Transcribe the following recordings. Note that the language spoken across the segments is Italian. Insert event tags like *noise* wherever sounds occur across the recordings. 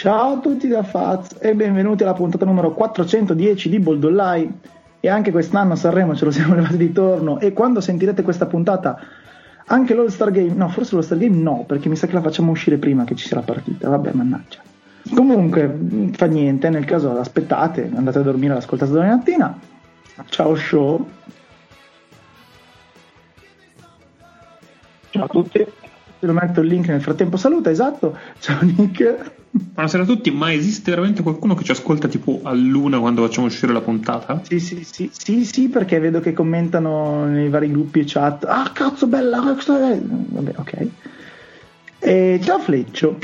Ciao a tutti da Faz e benvenuti alla puntata numero 410 di Boldollai. E anche quest'anno Sanremo ce lo siamo *laughs* levati di torno. E quando sentirete questa puntata, anche l'All Star Game, no, forse l'All Star Game no, perché mi sa che la facciamo uscire prima che ci sia la partita. Vabbè, mannaggia. Comunque, fa niente, nel caso aspettate, andate a dormire, ascoltate domani mattina. Ciao show. Ciao a tutti. Te lo metto il link nel frattempo. Saluta, esatto. Ciao Nick. Buonasera a tutti, ma esiste veramente qualcuno che ci ascolta tipo a luna quando facciamo uscire la puntata? Sì, sì, sì, sì, sì, perché vedo che commentano nei vari gruppi e chat. Ah, cazzo, bella, Vabbè, ok. E ciao Fleccio.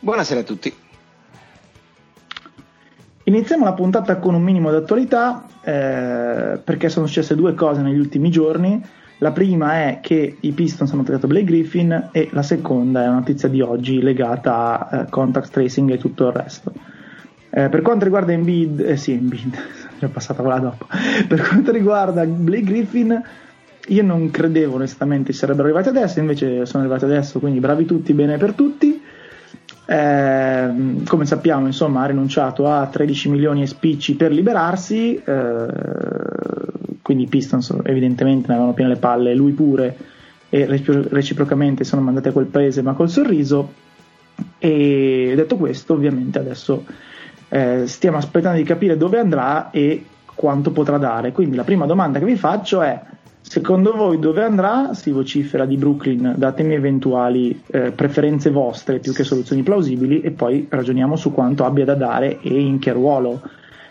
Buonasera a tutti. Iniziamo la puntata con un minimo d'attualità, eh, perché sono successe due cose negli ultimi giorni. La prima è che i Pistons hanno tagliato Blake Griffin e la seconda è una notizia di oggi legata a eh, contact tracing e tutto il resto. Eh, per quanto riguarda Embiid, eh sì, Embiid, *laughs* è passata quella dopo. Per quanto riguarda Blake Griffin, io non credevo onestamente sarebbero arrivati adesso, invece sono arrivati adesso, quindi bravi tutti, bene per tutti. Eh, come sappiamo, insomma, ha rinunciato a 13 milioni e spicci per liberarsi. Eh, quindi i Pistons evidentemente ne avevano piene le palle, lui pure, e reciprocamente sono mandati a quel paese ma col sorriso. E detto questo, ovviamente adesso eh, stiamo aspettando di capire dove andrà e quanto potrà dare. Quindi la prima domanda che vi faccio è: secondo voi dove andrà? Si vocifera di Brooklyn, datemi eventuali eh, preferenze vostre più che soluzioni plausibili e poi ragioniamo su quanto abbia da dare e in che ruolo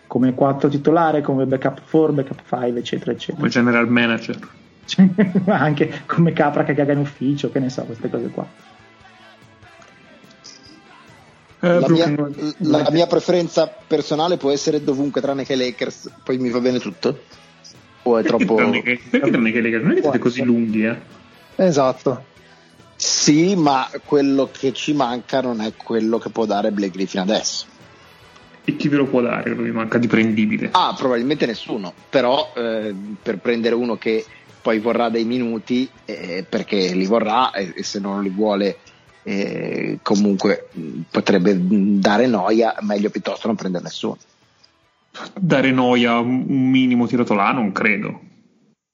come 4 titolare, come backup 4, backup 5, eccetera, eccetera. Come general manager. *laughs* anche come capra che caga in ufficio, che ne so, queste cose qua. Eh, la, mia, la, mia, preferenza personale può essere dovunque tranne che Lakers, poi mi va bene tutto. O è troppo. Perché tranne che Lakers? Non è che siete così lunghi, eh? Esatto. Sì, ma quello che ci manca non è quello che può dare Blake Griffin adesso. E chi ve lo può dare? Mi manca di prendibile. Ah, probabilmente nessuno, però eh, per prendere uno che poi vorrà dei minuti, eh, perché li vorrà e, e, se non li vuole eh, comunque potrebbe dare noia, meglio piuttosto non prendere nessuno. Dare noia un minimo tirato là non credo.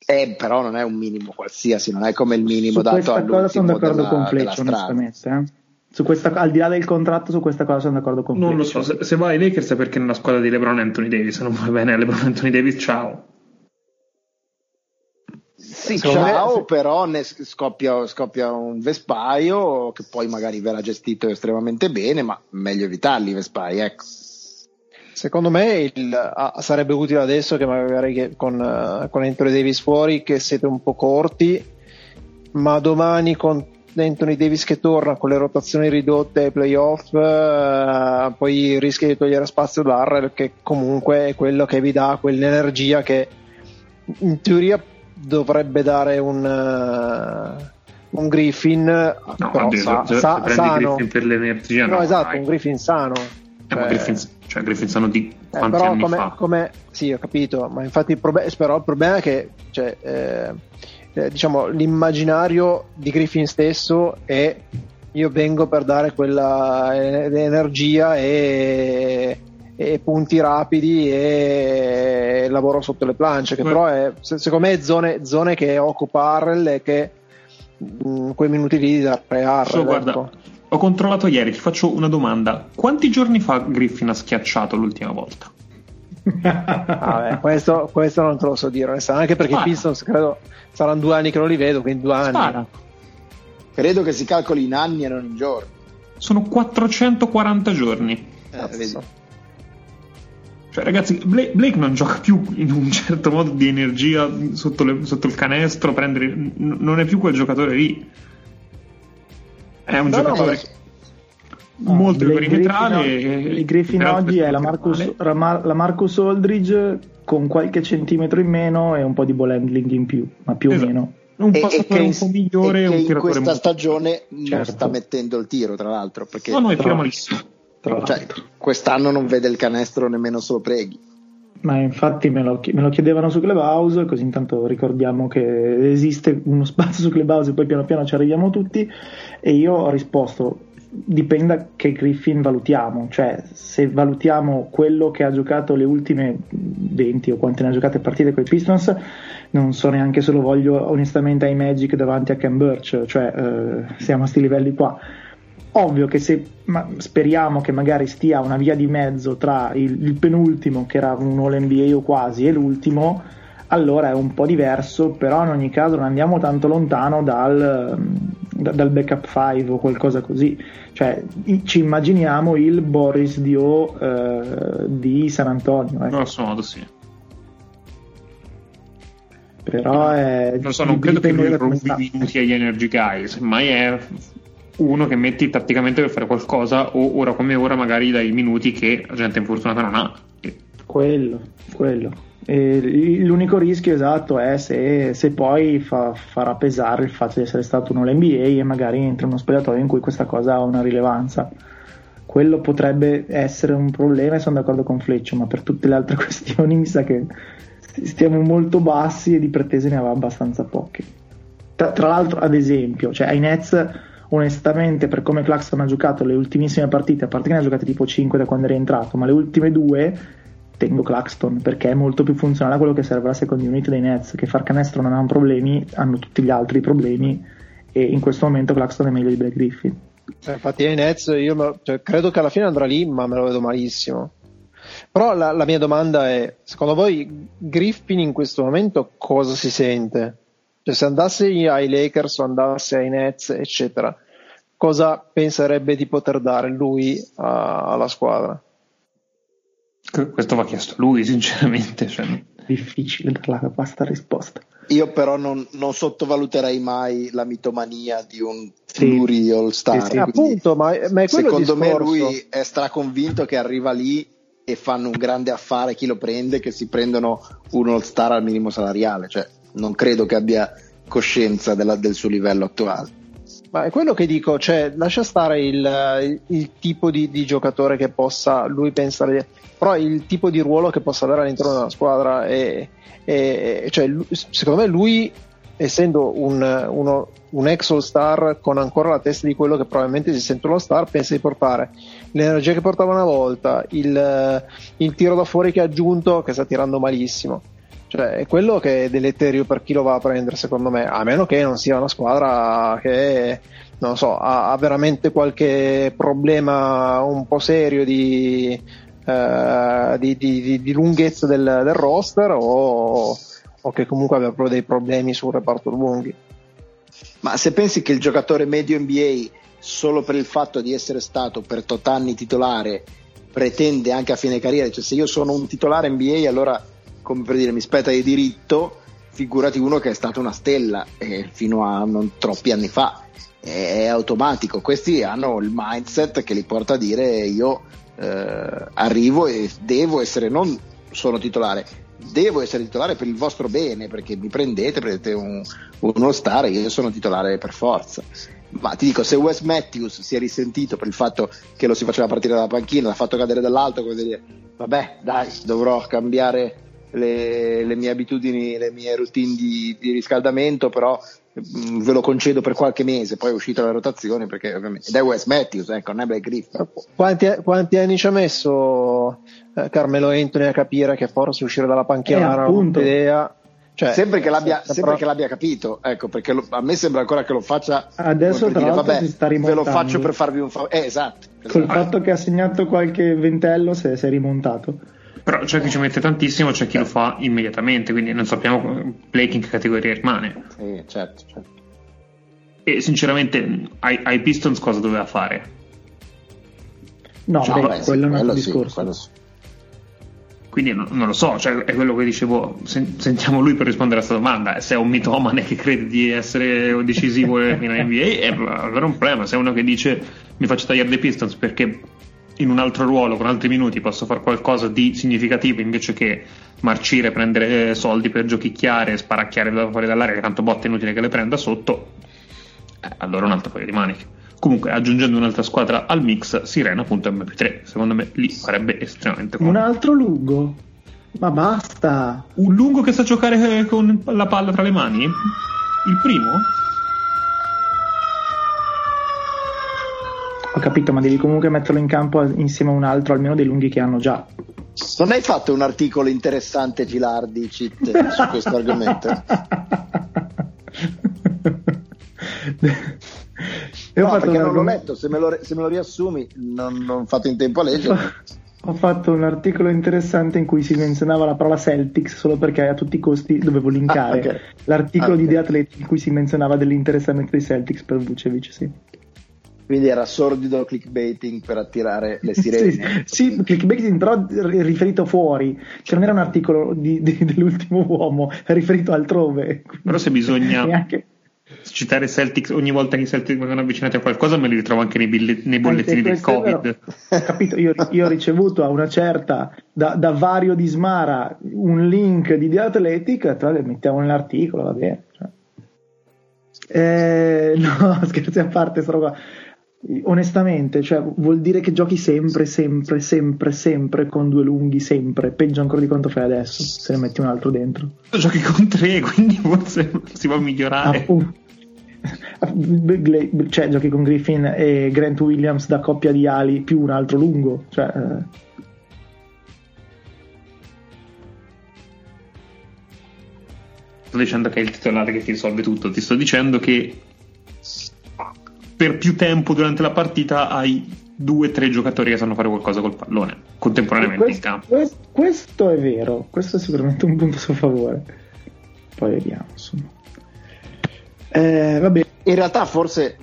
Eh, però non è un minimo qualsiasi, non è come il minimo Su dato all'ultimo cosa sono d'accordo della, con Fleccio, onestamente. Eh? Su questa, al di là del contratto, su questa cosa sono d'accordo con te. Non lo so, se, se vai ai Lakers è perché nella squadra di LeBron e Anthony Davis, se non va bene a LeBron e Anthony Davis, ciao. Sì, ciao, me... però ne scoppia, scoppia, un vespaio che poi magari verrà gestito estremamente bene, ma meglio evitarli i vespai, ecco. Secondo me il, ah, sarebbe utile adesso che magari che con, uh, con Anthony Davis fuori che siete un po' corti, ma domani con Anthony Davis che torna con le rotazioni ridotte ai playoff, eh, poi rischia di togliere spazio da Darrell che comunque è quello che vi dà quell'energia che in teoria dovrebbe dare un, uh, un Griffin no, però oddio, sa, se, sa, se sano. Griffin per l'energia no, no esatto, dai. un Griffin sano eh, cioè, Griffin, cioè Griffin sano di eh, quanti eh, anni come, fa come, sì ho capito ma infatti il, prob- però il problema è che cioè, eh, eh, diciamo, l'immaginario di Griffin stesso è io vengo per dare quella energia e, e punti rapidi e lavoro sotto le planche che Beh. però è secondo me zone, zone che occupa Arrel e che mh, mm, quei minuti lì da pre Arrel guarda, ecco. Ho controllato ieri ti faccio una domanda quanti giorni fa Griffin ha schiacciato l'ultima volta? *laughs* ah, questo, questo, non te lo so dire anche perché i Pistons credo saranno due anni che non li vedo, quindi due anni. Spara. Credo che si calcoli in anni e non in giorni. Sono 440 giorni. Eh, cioè, ragazzi, Blake, Blake, non gioca più in un certo modo di energia sotto, le, sotto il canestro, prendere, n- non è più quel giocatore lì. È un no, giocatore no, molto perimetrale. Il Griffin oggi è la Marcus, la Marcus Aldridge con qualche centimetro in meno e un po' di ball handling in più, ma più esatto. o meno. Un passatore un po' migliore e che in questa molto... stagione certo. non sta mettendo il tiro, tra l'altro. Perché no, no, è malissimo. Cioè, quest'anno non vede il canestro nemmeno solo preghi. Ma infatti me lo, me lo, chiedevano su Clubhouse, così intanto ricordiamo che esiste uno *laughs* spazio su Clubhouse e poi piano piano ci arriviamo tutti. E io ho risposto dipende che Griffin valutiamo, cioè se valutiamo quello che ha giocato le ultime 20 o quante ne ha giocate partite con i Pistons, non so neanche se lo voglio onestamente ai Magic davanti a Ken Burch, cioè eh, siamo a questi livelli qua. Ovvio che se ma, speriamo che magari stia una via di mezzo tra il, il penultimo, che era un All NBA o quasi, e l'ultimo, allora è un po' diverso, però in ogni caso non andiamo tanto lontano dal, dal backup 5 o qualcosa così. Cioè, ci immaginiamo il Boris Dio eh, di San Antonio. Eh. Grosso modo, sì. Però è. Non so, non credo che lui rubi minuti agli Energy Guys, mai è uno che metti tatticamente per fare qualcosa, o ora come ora, magari dai minuti che la gente infortunata non ha. Quello, quello. E l'unico rischio esatto è se, se poi fa, farà pesare il fatto di essere stato uno l'NBA e magari entra uno spogliatoio in cui questa cosa ha una rilevanza. Quello potrebbe essere un problema e sono d'accordo con Fleccio, ma per tutte le altre *laughs* questioni mi sa che stiamo molto bassi e di pretese ne aveva abbastanza poche. Tra, tra l'altro, ad esempio, cioè ai Nets onestamente per come Claxton ha giocato le ultimissime partite, a parte che ne ha giocate tipo 5 da quando è rientrato, ma le ultime due tengo Claxton perché è molto più funzionale a quello che serve la second unit dei Nets che far canestro non hanno problemi hanno tutti gli altri problemi e in questo momento Claxton è meglio di Black Griffin cioè, infatti ai Nets io me, cioè, credo che alla fine andrà lì ma me lo vedo malissimo però la, la mia domanda è secondo voi Griffin in questo momento cosa si sente? Cioè, se andasse ai Lakers o andasse ai Nets eccetera cosa penserebbe di poter dare lui a, alla squadra? Questo va chiesto a lui, *laughs* sinceramente. Cioè... Difficile dare la basta risposta. Io però non, non, sottovaluterei mai la mitomania di un sì. All Star. Sì, sì. Appunto, ma, ma secondo me lui è straconvinto che arriva lì e fanno un grande affare chi lo prende, che si prendono un All Star al minimo salariale. Cioè, non credo che abbia coscienza della, del suo livello attuale. Ma è quello che dico, cioè, lascia stare il, il, il tipo di, di, giocatore che possa lui pensare, però il tipo di ruolo che possa avere all'interno della squadra. E, e, cioè, secondo me lui, essendo un, uno, un ex all-star con ancora la testa di quello che probabilmente si sente uno star, pensa di portare l'energia che portava una volta, il, il tiro da fuori che ha aggiunto, che sta tirando malissimo cioè, è quello che è deleterio per chi lo va a prendere, secondo me, a meno che non sia una squadra che, non so, ha, ha veramente qualche problema un po' serio di, eh, di, di, di lunghezza del, del roster o, o, che comunque abbia proprio dei problemi sul reparto lunghi. Ma se pensi che il giocatore medio NBA, solo per il fatto di essere stato per tot anni titolare, pretende anche a fine carriera, cioè se io sono un titolare NBA allora come per dire mi spetta di diritto, figurati uno che è stato una stella eh, fino a non troppi anni fa, è automatico, questi hanno il mindset che li porta a dire io eh, arrivo e devo essere non solo titolare, devo essere titolare per il vostro bene perché mi prendete, prendete un, uno star, io sono titolare per forza. Ma ti dico, se Wes Matthews si è risentito per il fatto che lo si faceva partire dalla panchina, l'ha fatto cadere dall'alto, come dire, vabbè, dai, dovrò cambiare le, le, mie abitudini, le mie routine di, di riscaldamento, però mh, mm, ve lo concedo per qualche mese, poi è uscita la rotazione perché ovviamente ed è Wes Matthews, ecco, non è Black Griffin. Quanti, quanti, anni ci ha messo eh, Carmelo Anthony a capire che forse uscire dalla panchina eh, era un'idea? Cioè, sempre, che l'abbia, sempre che l'abbia capito, ecco, perché lo, a me sembra ancora che lo faccia. Adesso tra dire, vabbè, si sta ve lo faccio per farvi un favore. Eh, esatto. Col esatto. fatto che ha segnato qualche ventello si è rimontato. Però c'è chi ci mette tantissimo, c'è chi lo fa immediatamente, quindi non sappiamo Blake in che categoria rimane. Sì, certo, certo. E sinceramente ai, ai Pistons cosa doveva fare? No, cioè, beh, quello è un altro discorso. Sì, quindi non, non, lo so, cioè, è quello che dicevo, sen- sentiamo lui per rispondere a questa domanda, se è un mitomane che crede di essere decisivo *laughs* in NBA è allora un problema, se è uno che dice mi faccio tagliare dei Pistons perché in un altro ruolo, con altri minuti, posso fare qualcosa di significativo invece che marcire, prendere eh, soldi per giochicchiare, sparacchiare fuori dall'aria, che tanto botte inutile che le prenda sotto, eh, allora un altro paio di maniche. Comunque, aggiungendo un'altra squadra al mix, Sirena appunto MP3, secondo me lì farebbe estremamente comodo. Un altro lungo? Ma basta! Un lungo che sa giocare eh, con la palla tra le mani? Il primo? Ho capito, ma devi comunque metterlo in campo insieme a un altro, almeno dei lunghi che hanno già. Non hai fatto un articolo interessante, Gilardi, Cit, su questo *laughs* argomento? *laughs* Io no, perché non l'ho letto, se me lo, se me lo riassumi non, non ho fatto in tempo a leggere. *laughs* Ho fatto un articolo interessante in cui si menzionava la parola Celtics solo perché a tutti i costi dovevo linkare ah, okay. l'articolo ah, okay. di The Athletic in cui si menzionava dell'interessamento dei Celtics per Vucevic, sì. Quindi era sordido clickbaiting per attirare le sirene. sì, sì, clickbaiting però riferito fuori, cioè non era un articolo di, di, dell'ultimo uomo, è riferito altrove. Però se bisogna... *laughs* Anche citare Celtics ogni volta che i Celtics vengono avvicinati a qualcosa me li ritrovo anche nei, billet- nei bollettini del Covid. *laughs* Capito? Io, io, ho ricevuto a una certa da, da, Vario di Smara un link di The Athletic, tra mettiamo nell'articolo, va bene. Cioè. Eh, *laughs* no, scherzi a parte, sta roba. Onestamente, cioè, vuol dire che giochi sempre, sempre, sempre, sempre con due lunghi, sempre. Peggio ancora di quanto fai adesso, se ne metti un altro dentro. Giochi con tre, *laughs* quindi forse si a migliorare. Appunto cioè giochi con Griffin e Grant Williams da coppia di ali più un altro lungo cioè, eh. sto dicendo che è il titolare che ti risolve tutto ti sto dicendo che per più tempo durante la partita hai due o tre giocatori che sanno fare qualcosa col pallone contemporaneamente questo, in campo questo, questo è vero questo è sicuramente un punto a suo favore poi vediamo insomma eh, vabbè. In realtà forse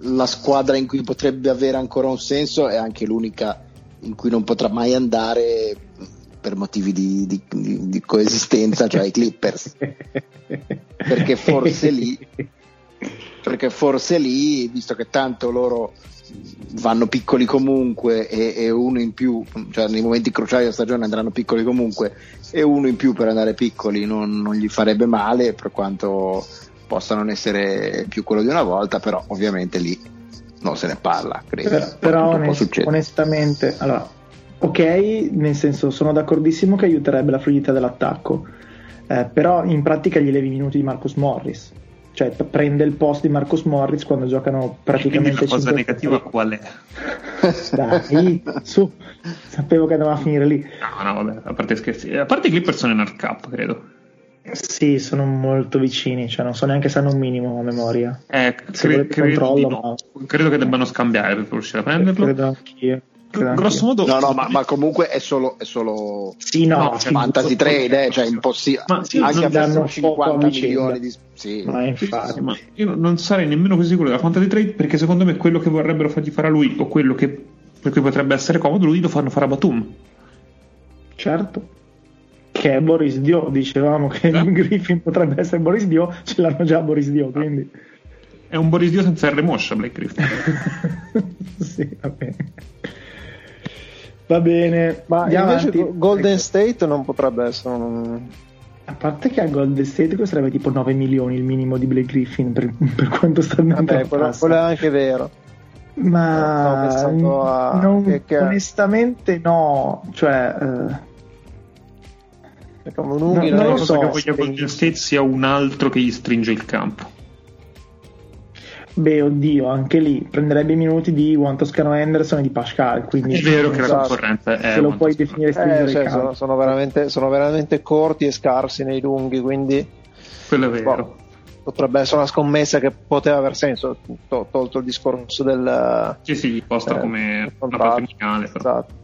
la squadra in cui potrebbe avere ancora un senso è anche l'unica in cui non potrà mai andare per motivi di, di, di, di coesistenza, cioè i Clippers. *laughs* perché forse lì, perché forse lì, visto che tanto loro vanno piccoli comunque e, e, uno in più, cioè nei momenti cruciali della stagione andranno piccoli comunque e uno in più per andare piccoli non, non gli farebbe male per quanto possa non essere più quello di una volta, però ovviamente lì non se ne parla, credo. Però, però onest, onestamente, allora, ok, nel senso sono d'accordissimo che aiuterebbe la fluidità dell'attacco, eh, però in pratica gli levi i minuti di Marcus Morris. Cioè, prende il posto di Marcus Morris quando giocano praticamente. La cosa negativa qual è? *laughs* Dai, su, *laughs* sapevo che andava a finire lì. No, no, vabbè, a parte scherzi. A parte i Clippers sono in hard cap, credo. Sì, sono molto vicini, cioè non so neanche se hanno un minimo a memoria. Eh, cre- credo, no. ma... credo, che debbano scambiare per riuscire a prenderlo. Credo anch'io. Grosso modo, no, no, ma, ma, comunque è solo, è solo sì, no, no cioè, fantasy trade, eh, cioè impossibile. Sì, anche a 50 milioni di sì. Ma infatti, ma io non sarei nemmeno così sicuro della fantasy trade perché secondo me quello che vorrebbero fargli fare a lui o quello che per cui potrebbe essere comodo lui lo fanno fare a Batum. Certo che è Boris Dio, dicevamo che eh? *laughs* Griffin potrebbe essere Boris Dio, ce l'hanno già Boris Dio, quindi... È un Boris Dio senza R moscia Blake Griffin. *laughs* sì, va bene. Va bene, ma invece avanti. Golden ecco. State non potrebbe essere un... A parte che a Golden State costerebbe tipo 9 milioni il minimo di Blake Griffin per, *laughs* per quanto sta andando Vabbè, quello, quello, è anche vero. Ma no, a... non, che, che... onestamente no, cioè... No, non, non lo so che voglia Golden State sia un altro che gli stringe il campo. Beh, oddio, anche lì prenderebbe i minuti di Juan Toscano Anderson e di Pascal. Quindi è vero che la concorrenza è. Se lo puoi definire eh, cioè, sono, sono, veramente, sono, veramente, corti e scarsi nei lunghi, quindi. Quello è vero. Boh, potrebbe essere una scommessa che poteva aver senso, to- tolto il discorso del. Sì, sì, posta eh, come una parte finale. Esatto.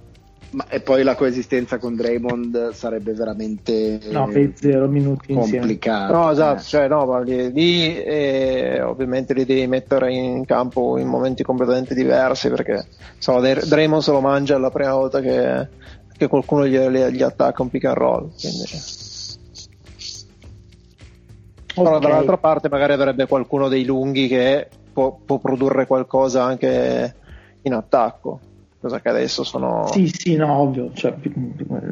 Ma, e poi la coesistenza con Draymond sarebbe veramente no, zero minuti complicata. No, esatto, cioè, no, lì eh, ovviamente li devi mettere in campo in momenti completamente diversi perché so, Draymond se lo mangia la prima volta che, che qualcuno gli, gli, attacca un pick and roll. Quindi... Okay. Però dall'altra parte magari avrebbe qualcuno dei lunghi che può, può produrre qualcosa anche in attacco cosa che adesso sono... Sì, sì, no, ovvio, cioè,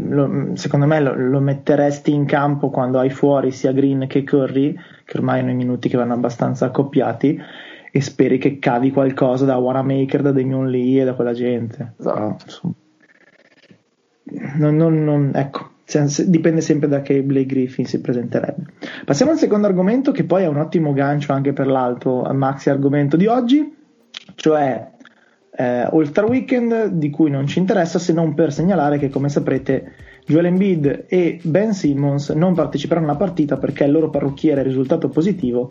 lo, secondo me lo, lo, metteresti in campo quando hai fuori sia Green che Curry, che ormai hanno i minuti che vanno abbastanza accoppiati, e speri che cavi qualcosa da Wanamaker, da Damian Lee e da quella gente. Esatto. Non, non, non, ecco, dipende sempre da che Blake Griffin si presenterebbe. Passiamo al secondo argomento, che poi è un ottimo gancio anche per l'altro maxi argomento di oggi cioè eh, All Star Weekend di cui non ci interessa se non per segnalare che come saprete Joel Embiid e Ben Simmons non parteciperanno alla partita perché il loro parrucchiere è risultato positivo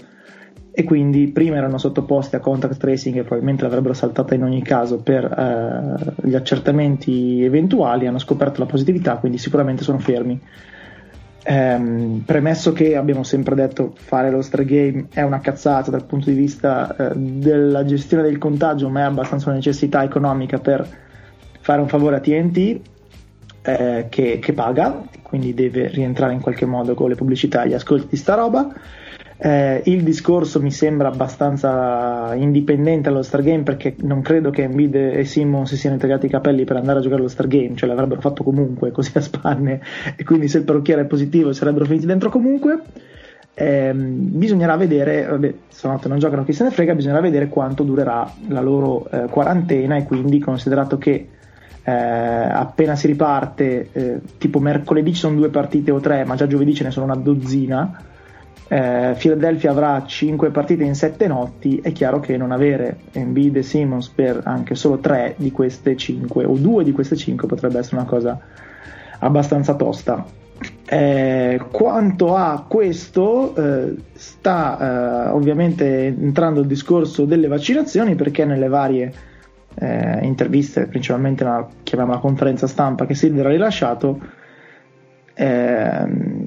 e quindi prima erano sottoposti a contact tracing e probabilmente l'avrebbero saltata in ogni caso per eh, gli accertamenti eventuali, hanno scoperto la positività, quindi sicuramente sono fermi. Ehm, premesso che abbiamo sempre detto fare lo game è una cazzata dal punto di vista eh, della gestione del contagio, ma è abbastanza una necessità economica per fare un favore a TNT eh, che, che, paga, quindi deve rientrare in qualche modo con le pubblicità e gli ascolti di sta roba. Eh, il discorso mi sembra abbastanza indipendente allo Stargame perché non credo che Embiid e Simmons si siano integrati i capelli per andare a giocare allo Stargame, cioè l'avrebbero fatto comunque così a spanne e quindi se il parrucchiere è positivo sarebbero finiti dentro comunque. Eh, bisognerà vedere, vabbè, stanotte non giocano chi se ne frega, bisognerà vedere quanto durerà la loro eh, quarantena e quindi considerato che eh, appena si riparte, eh, tipo mercoledì ci sono due partite o tre, ma già giovedì ce ne sono una dozzina eh, Philadelphia avrà 5 partite in 7 notti, è chiaro che non avere Embiid e Simmons per anche solo 3 di queste 5 o 2 di queste 5 potrebbe essere una cosa abbastanza tosta. Eh, quanto a questo, eh, sta eh, ovviamente entrando il discorso delle vaccinazioni perché nelle varie eh, interviste, principalmente chiamiamola conferenza stampa che Silver ha rilasciato, ehm,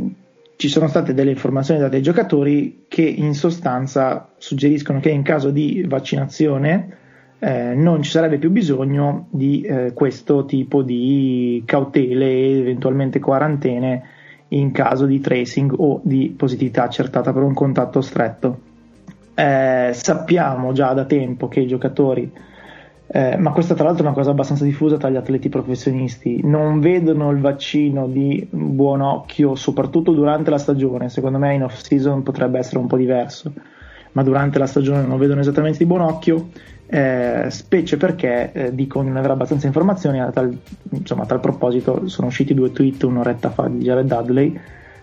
ci sono state delle informazioni date ai giocatori che in sostanza suggeriscono che in caso di vaccinazione eh, non ci sarebbe più bisogno di eh, questo tipo di cautele e eventualmente quarantene in caso di tracing o di positività accertata per un contatto stretto. Eh, sappiamo già da tempo che i giocatori eh, ma questa tra l'altro è una cosa abbastanza diffusa tra gli atleti professionisti, non vedono il vaccino di buon occhio, soprattutto durante la stagione, secondo me in off season potrebbe essere un po' diverso, ma durante la stagione non vedono esattamente di buon occhio, eh, specie perché eh, dicono di non avere abbastanza informazioni, a tal, insomma a tal proposito sono usciti due tweet un'oretta fa di Jared Dudley,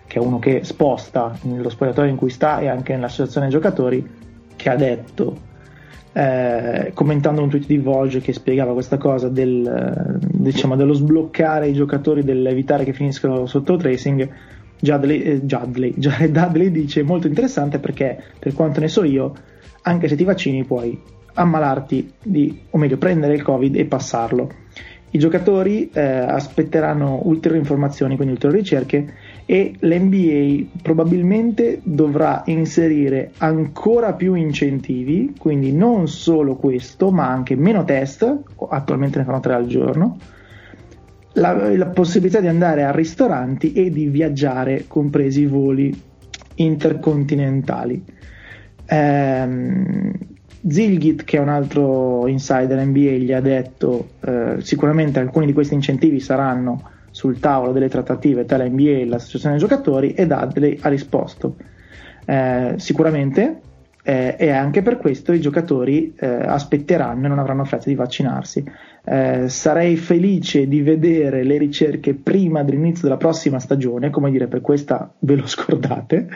che è uno che sposta nello spogliatoio in cui sta e anche nell'associazione giocatori, che ha detto eh, commentando un tweet di Vogue che spiegava questa cosa del, eh, diciamo, dello sbloccare i giocatori, dell'evitare che finiscano sotto tracing. Judley, eh, Judley, *laughs* Dudley dice molto interessante perché per quanto ne so io, anche se ti vaccini puoi ammalarti di, o meglio prendere il covid e passarlo. I giocatori eh, aspetteranno ulteriori informazioni, quindi ulteriori ricerche e l'NBA probabilmente dovrà inserire ancora più incentivi, quindi non solo questo, ma anche meno test, attualmente ne fanno tre al giorno, la, la possibilità di andare a ristoranti e di viaggiare, compresi i voli intercontinentali. Ehm, Zilgit, che è un altro insider NBA, gli ha detto eh, sicuramente alcuni di questi incentivi saranno sul tavolo delle trattative tra la NBA e l'associazione dei giocatori e Dudley ha risposto eh, sicuramente eh, e anche per questo i giocatori eh, aspetteranno e non avranno fretta di vaccinarsi. Eh, sarei felice di vedere le ricerche prima dell'inizio della prossima stagione, come dire per questa ve lo scordate,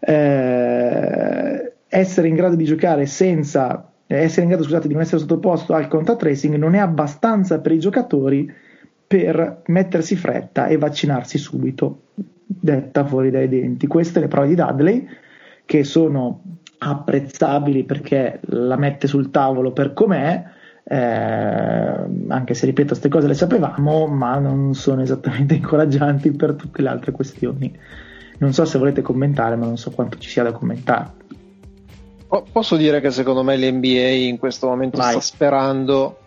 eh, essere in grado di giocare senza essere in grado scusate, di non essere sottoposto al contact tracing non è abbastanza per i giocatori per mettersi fretta e vaccinarsi subito, detta fuori dai denti. Queste le prove di Dudley, che sono apprezzabili perché la mette sul tavolo per com'è, eh, anche se ripeto, queste cose le sapevamo, ma non sono esattamente *laughs* incoraggianti per tutte le altre questioni. Non so se volete commentare, ma non so quanto ci sia da commentare. Posso dire che secondo me l'NBA in questo momento Vai. sta sperando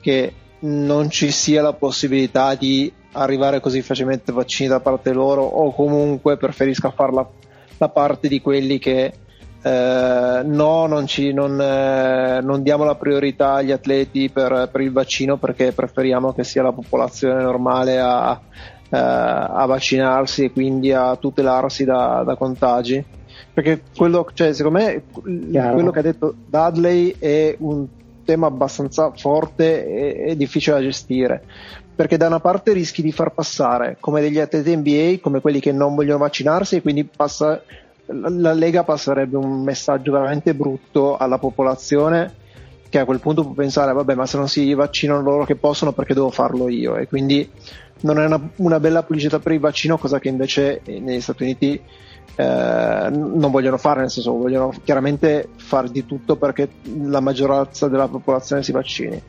che non ci sia la possibilità di arrivare così facilmente vaccini da parte loro o comunque preferisca farla da parte di quelli che eh, no, non, ci, non, eh, non, diamo la priorità agli atleti per, per, il vaccino perché preferiamo che sia la popolazione normale a, eh, a vaccinarsi e quindi a tutelarsi da, da contagi. Perché quello, cioè, secondo me, Chiaro. quello che ha detto Dudley è un tema abbastanza forte e, e difficile da gestire. Perché da una parte rischi di far passare come degli atleti NBA come quelli che non vogliono vaccinarsi e quindi passa, la, Lega passerebbe un messaggio veramente brutto alla popolazione che a quel punto può pensare vabbè ma se non si vaccinano loro che possono perché devo farlo io? E quindi non è una, una bella pubblicità per il vaccino cosa che invece negli Stati Uniti eh, non vogliono fare nel senso vogliono chiaramente fare di tutto perché la maggioranza della popolazione si vaccini.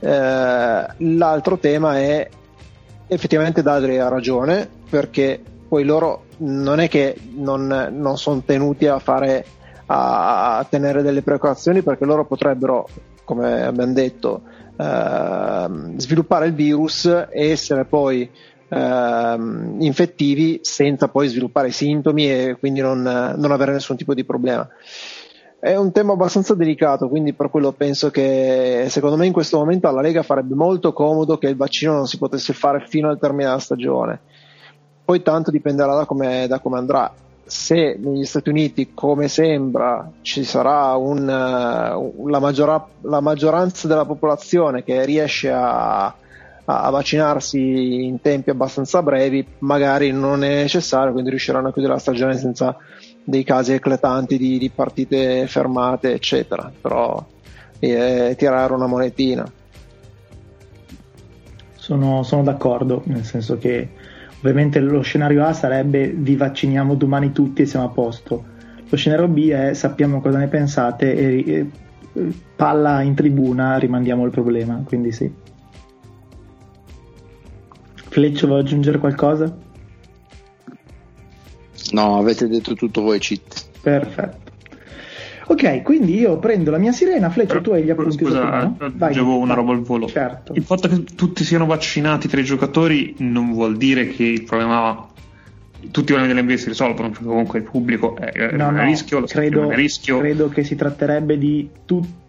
Eh, l'altro tema è effettivamente Dadri ha ragione perché poi loro non è che non, non sono tenuti a fare a, tenere delle precauzioni perché loro potrebbero, come abbiamo detto, eh, sviluppare il virus e essere poi eh, infettivi senza poi sviluppare sintomi e quindi non, non avere nessun tipo di problema. È un tema abbastanza delicato, quindi per quello penso che secondo me in questo momento alla Lega farebbe molto comodo che il vaccino non si potesse fare fino al termine della stagione. Poi tanto dipenderà da come, da come andrà se negli Stati Uniti, come sembra, ci sarà un, uh, la, maggiora, la, maggioranza della popolazione che riesce a, a, vaccinarsi in tempi abbastanza brevi, magari non è necessario, quindi riusciranno a chiudere la stagione senza dei casi eclatanti di, di partite fermate, eccetera. Però eh, tirare una monetina. Sono, sono d'accordo, nel senso che Ovviamente lo scenario A sarebbe vi vacciniamo domani tutti e siamo a posto. Lo scenario B è sappiamo cosa ne pensate e, e palla in tribuna rimandiamo il problema, quindi sì. Fleccio vuoi aggiungere qualcosa? No, avete detto tutto voi cheat. Perfetto. Ok, quindi io prendo la mia sirena, Fleccio, tu hai gli appunti Scusa, aggiungevo una roba al volo. Certo. Il fatto che tutti siano vaccinati tra i giocatori non vuol dire che il problema tutti i problemi dell'NBA si risolvono, perché comunque il pubblico è, no, no, rischio, credo, è rischio. Credo che si tratterebbe di tutto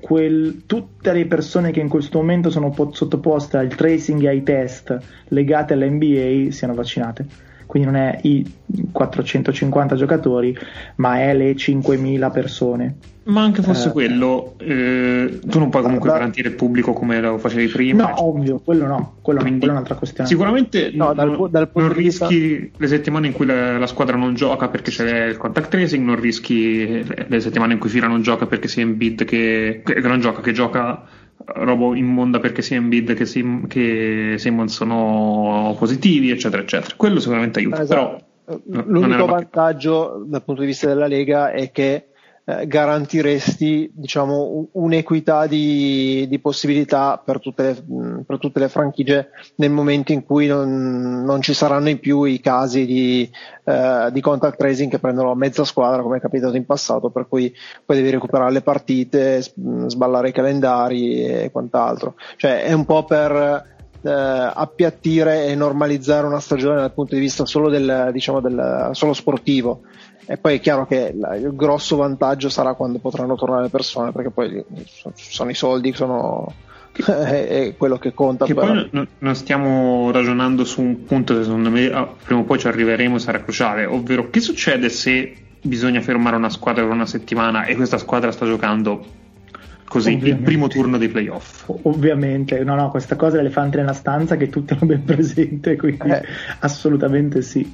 quel, tutte le persone che in questo momento sono sottoposte al tracing e ai test legati all'NBA siano vaccinate quindi non è i 450 giocatori, ma è le 5.000 persone. Ma anche fosse eh, quello, eh, tu non puoi comunque da, garantire il pubblico come lo facevi prima. No, ovvio, quello no, quello, Quindi, quello è un'altra questione. Sicuramente no, dal, dal non rischi vista... le settimane in cui la, la, squadra non gioca perché c'è il contact tracing, non rischi le settimane in cui Fira non gioca perché sia in bid che, che non gioca, che gioca roba immonda perché sia Embiid che, Sim, che Simmons sono positivi, eccetera, eccetera. Quello sicuramente aiuta. Esatto. Però, L'unico vantaggio dal punto di vista della Lega è che eh, garantiresti diciamo, un'equità di, di possibilità per tutte, le, per tutte, le, franchigie nel momento in cui non, non ci saranno in più i casi di, eh, di, contact tracing che prendono mezza squadra come è capitato in passato per cui poi devi recuperare le partite, sballare i calendari e quant'altro. Cioè è un po' per eh, appiattire e normalizzare una stagione dal punto di vista solo, del, diciamo del, solo sportivo e poi è chiaro che il grosso vantaggio sarà quando potranno tornare le persone perché poi sono i soldi sono *laughs* è quello che conta che poi non, non stiamo ragionando su un punto che secondo me ah, prima o poi ci arriveremo e sarà cruciale ovvero che succede se bisogna fermare una squadra per una settimana e questa squadra sta giocando così Ovviamente. il primo turno dei playoff. Ovviamente, no, no, questa cosa è l'elefante nella stanza che tutti hanno ben presente, quindi eh. assolutamente sì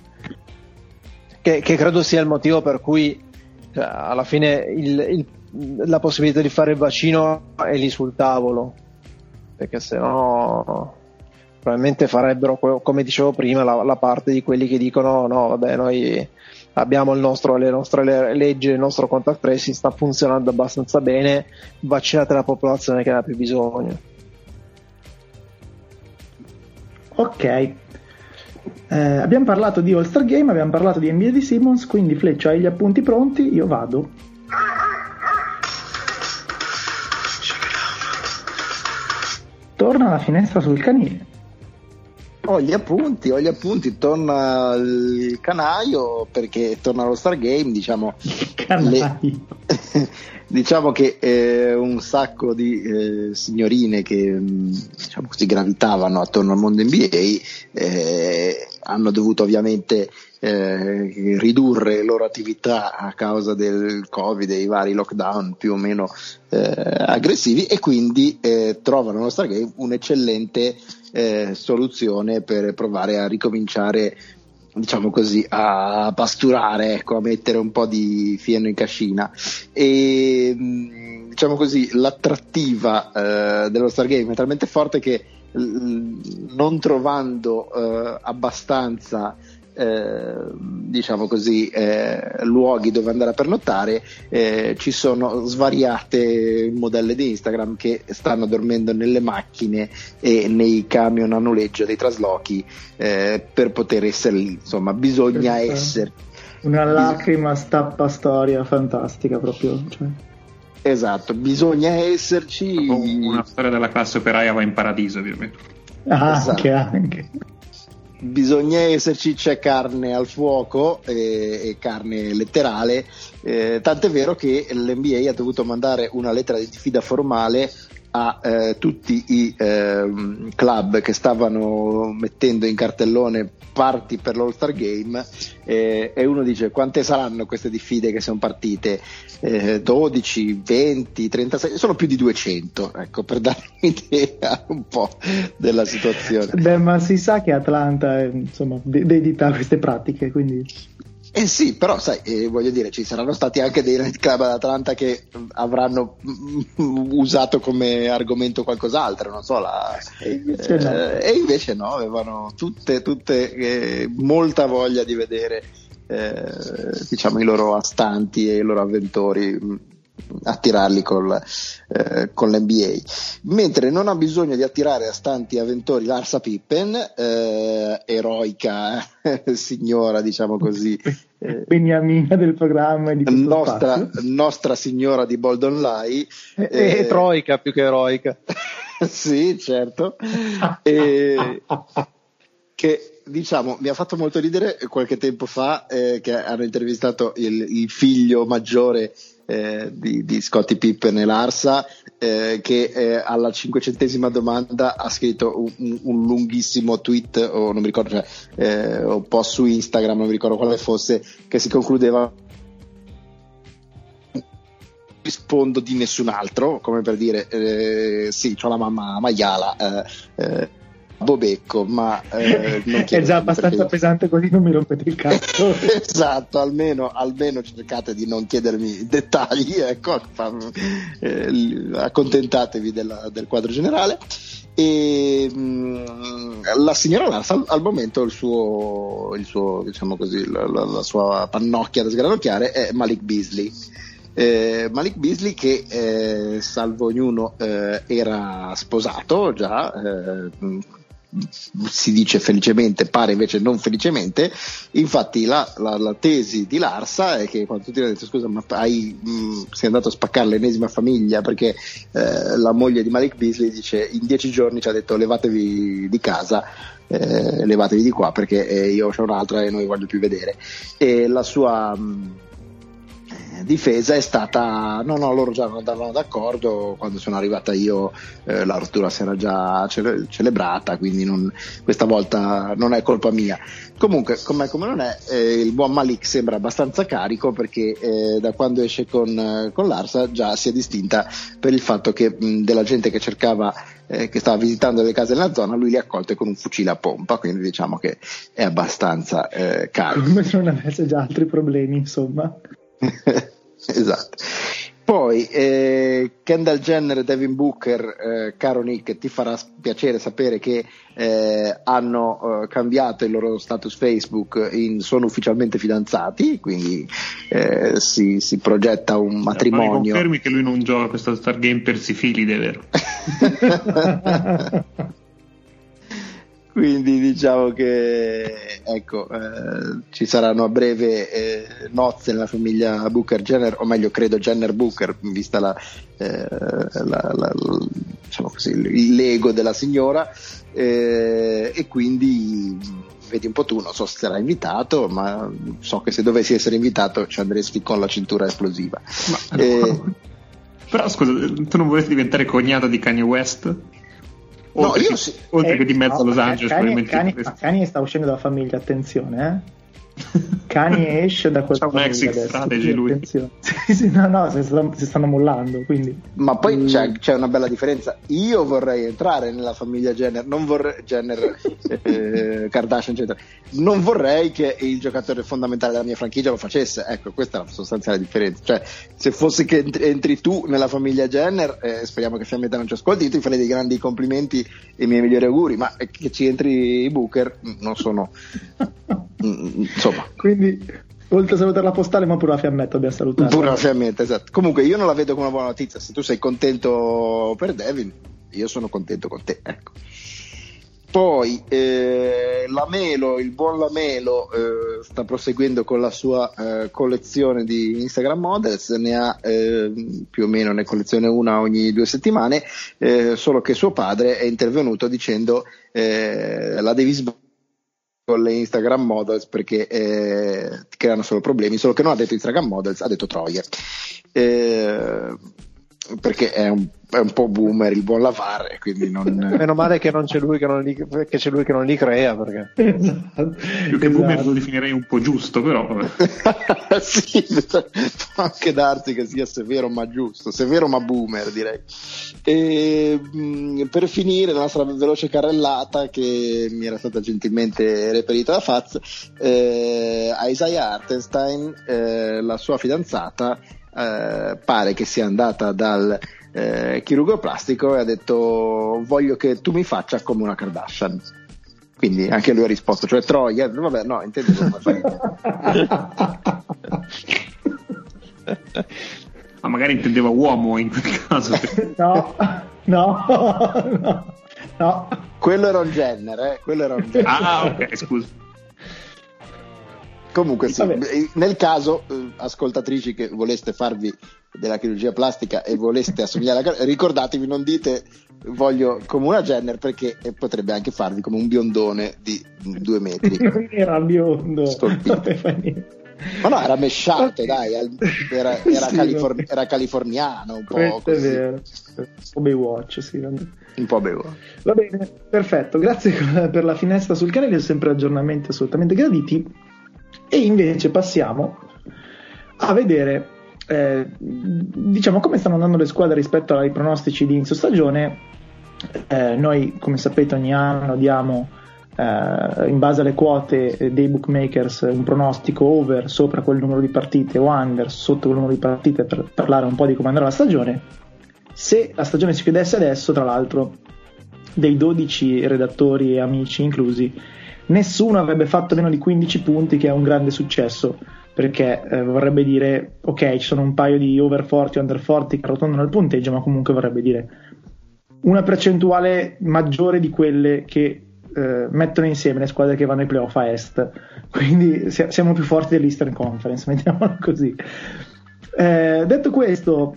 che, che, credo sia il motivo per cui cioè, alla fine il, il, la possibilità di fare il vaccino è lì sul tavolo, perché se no probabilmente farebbero, come dicevo prima, la, la, parte di quelli che dicono no, vabbè, noi abbiamo nostro, le nostre leggi, il nostro contact tracing sta funzionando abbastanza bene, vaccinate la popolazione che ne ha più bisogno. Ok, eh, abbiamo parlato di All-Star Game, abbiamo parlato di NBA di Simmons, quindi Fleccio hai gli appunti pronti, io vado. Torna la finestra sul canile. Ho gli appunti, ho gli appunti, torna il canaio perché torna allo Star Game, diciamo. Le... *laughs* diciamo che eh, un sacco di eh, signorine che mm, diciamo così, gravitavano attorno al mondo NBA eh, hanno dovuto ovviamente eh, ridurre le loro attività a causa del covid e i vari lockdown più o meno eh, aggressivi e quindi eh, trovano nello Stargame un'eccellente soluzione per provare a ricominciare diciamo così, a pasturare, ecco, a mettere un po' di fieno in cascina. E, diciamo così, l'attrattiva eh, dello Stargame è talmente forte che non trovando eh, abbastanza eh, diciamo così, eh, luoghi dove andare a pernottare, eh, ci sono svariate modelle di Instagram che stanno dormendo nelle macchine e nei camion a noleggio dei traslochi eh, per poter essere lì. Insomma, bisogna essere. Una lacrima stappa storia fantastica proprio. Cioè. Esatto, bisogna esserci. Una storia della classe operaia va in paradiso, ovviamente. Ah, esatto. anche, anche bisogna esserci, c'è carne al fuoco e, e carne letterale, eh, tant'è vero che l'NBA ha dovuto mandare una lettera di diffida formale a eh, tutti i eh, club che stavano mettendo in cartellone parti per l'All Star Game eh, e uno dice quante saranno queste diffide che sono partite? 12, 20, 36 sono più di 200 ecco per dare *laughs* un'idea un po' della situazione. Beh ma si sa che Atlanta insomma dedita queste pratiche quindi eh sì, però sai, eh, voglio dire, ci saranno stati anche dei club ad Atlanta che avranno usato come argomento qualcos'altro, non so, la, e, invece eh, no. e invece no, avevano tutte, tutte eh, molta voglia di vedere eh, diciamo i loro astanti e i loro avventori attirarli col, eh, con l'NBA mentre non ha bisogno di attirare a stanti avventori Larsa Pippen eh, eroica *laughs* signora diciamo così eh, beniamina del programma di nostra, nostra, signora di Boldon Lai e, eh, troica più che eroica. *laughs* Sì certo. E, *laughs* che diciamo, mi ha fatto molto ridere qualche tempo fa eh, che hanno intervistato il, il figlio maggiore eh, di, di Scottie Pippen e Larsa eh, che eh, alla cinquecentesima domanda ha scritto un, un, lunghissimo tweet o non mi ricordo cioè, eh, un post su Instagram non mi ricordo quale fosse che si concludeva rispondo di nessun altro come per dire eh, sì ho la mamma maiala eh, Bobecco, ma eh, *laughs* è già abbastanza perché... pesante così non mi rompete il cazzo. *laughs* esatto, almeno, almeno, cercate di non chiedermi *laughs* dettagli, ecco, eh, accontentatevi della, del quadro generale. E mh, mm, la signora Lars al, al momento il suo, il suo diciamo così, la, la, la, sua pannocchia da sgranocchiare è Malik Beasley. Eh, Malik Beasley che eh, salvo ognuno eh, era sposato già eh, si dice felicemente, pare invece non felicemente. Infatti, la, la, la tesi di Larsa è che quando tutti hanno detto scusa, ma hai, mh, mm, sei andato a spaccare l'ennesima famiglia perché eh, la moglie di Malik Beasley dice in dieci giorni ci ha detto levatevi di casa. Eh, levatevi di qua perché eh, io ho un'altra e non vi voglio più vedere. E la sua. Mh, mm, difesa è stata no no loro già non andavano d'accordo quando sono arrivata io eh, la rottura si era già cele- celebrata quindi non, questa volta non è colpa mia comunque come, come non è eh, il buon Malik sembra abbastanza carico perché eh, da quando esce con, con l'Arsa già si è distinta per il fatto che mh, della gente che cercava eh, che stava visitando le case nella zona, lui li ha accolte con un fucile a pompa, quindi diciamo che è abbastanza eh, carico. Come se non avesse già altri problemi, insomma. *laughs* esatto. Poi eh, Kendall Jenner e Devin Booker, eh, caro Nick, ti farà piacere sapere che eh, hanno eh, cambiato il loro status Facebook in sono ufficialmente fidanzati, quindi eh, si, si, progetta un matrimonio. Ma mi confermi che lui non gioca questo Star Game per sifilide, vero? *laughs* *laughs* quindi diciamo che ecco, eh, ci saranno a breve eh, nozze nella famiglia Booker Jenner, o meglio credo Jenner Booker, vista la, eh, la, la, diciamo così, il lego della signora, eh, e quindi vedi un po' tu, non so se sarà invitato, ma so che se dovessi essere invitato ci andresti con la cintura esplosiva. Ma, no. Però scusa, tu non vorresti diventare cognato di Kanye West? No, oltre, io sì. oltre eh, che di mezzo no, a Los Angeles. Kanye, Kanye, Kanye sta uscendo dalla famiglia, attenzione, eh? Cani esce da quel C'ha un exit adesso, strategy lui. attenzione. *laughs* Sì, sì, no, no, si stanno, si stanno mollando, quindi... Ma poi Mm. c'è, c'è una bella differenza. Io vorrei entrare nella famiglia Jenner, non vorrei Jenner, *laughs* eh, Kardashian, eccetera. Non vorrei che il giocatore fondamentale della mia franchigia lo facesse. Ecco, questa è la sostanziale differenza. Cioè, se fosse che entri, entri tu nella famiglia Jenner, eh, speriamo che Fiammetta non ci ascolti, io ti farei dei grandi complimenti e i miei migliori auguri. Ma che ci entri i Booker, mm, non sono. *laughs* mm, Insomma, Quindi, oltre a salutare la postale, ma pure la fiammetta dobbiamo salutare. Pure la fiammetta, esatto. Comunque io non la vedo come una buona notizia. Se tu sei contento per Devin, io sono contento con te. Ecco. Poi eh, Lamelo, il buon Lamelo, eh, sta proseguendo con la sua eh, collezione di Instagram Models, ne ha eh, più o meno ne collezione una ogni due settimane, eh, solo che suo padre è intervenuto dicendo eh, la devi sbagliare con le Instagram Models perché eh, creano solo problemi, solo che non ha detto Instagram Models, ha detto Troie. Eh, perché è un, è un po' boomer il buon Lavar e quindi non... *laughs* Meno male che non c'è lui che non li, che c'è lui che non li crea perché Esatto. Più che esatto. boomer lo definirei un po' giusto, però *laughs* sì, può anche darsi che sia severo ma giusto, severo ma boomer direi. E, mh, per finire la nostra veloce carrellata che mi era stata gentilmente reperita da Faz, eh, a Isaiah Artenstein, eh, la sua fidanzata, eh, pare che sia andata dal eh, chirurgo plastico e ha detto voglio che tu mi faccia come una Kardashian. Quindi anche lui ha risposto, cioè Troia, vabbè no, intendo come fai. *laughs* Ma magari intendeva uomo in quel caso. *laughs* No, no, no, no. Quello era un Jenner, eh? Quello era un Jenner. ah, ok, scusa. Comunque sì, Vabbè. eh, nel caso, eh, ascoltatrici che voleste farvi della chirurgia plastica e voleste assomigliare alla ricordatevi, non dite voglio come una Jenner perché eh, potrebbe anche farvi come un biondone di due metri. *laughs* Era biondo. Niente. Ma no, era mesciato, dai, era, *laughs* era Sì, califor- vabbè. era californiano un po' Questo è così, vero. O Baywatch, sì. un po' bevo. Va bene, perfetto, grazie *laughs* per la finestra sul canale, sempre aggiornamenti assolutamente graditi. E invece passiamo a vedere, eh, diciamo, come stanno andando le squadre rispetto ai pronostici di inizio stagione. Eh, noi, come sapete, ogni anno diamo, eh, in base alle quote dei bookmakers, un pronostico over sopra quel numero di partite o under sotto quel numero di partite per parlare un po' di come andrà la stagione. Se la stagione si chiudesse adesso, tra l'altro, dei 12 redattori e amici inclusi, nessuno avrebbe fatto meno di 15 punti, che è un grande successo, perché eh, vorrebbe dire, ok, ci sono un paio di over 40 under 40 che arrotondano il punteggio, ma comunque vorrebbe dire una percentuale maggiore di quelle che eh, mettono insieme le squadre che vanno ai playoff a est. Quindi si- siamo più forti dell'Eastern Conference, *laughs* mettiamolo così. Eh, detto questo,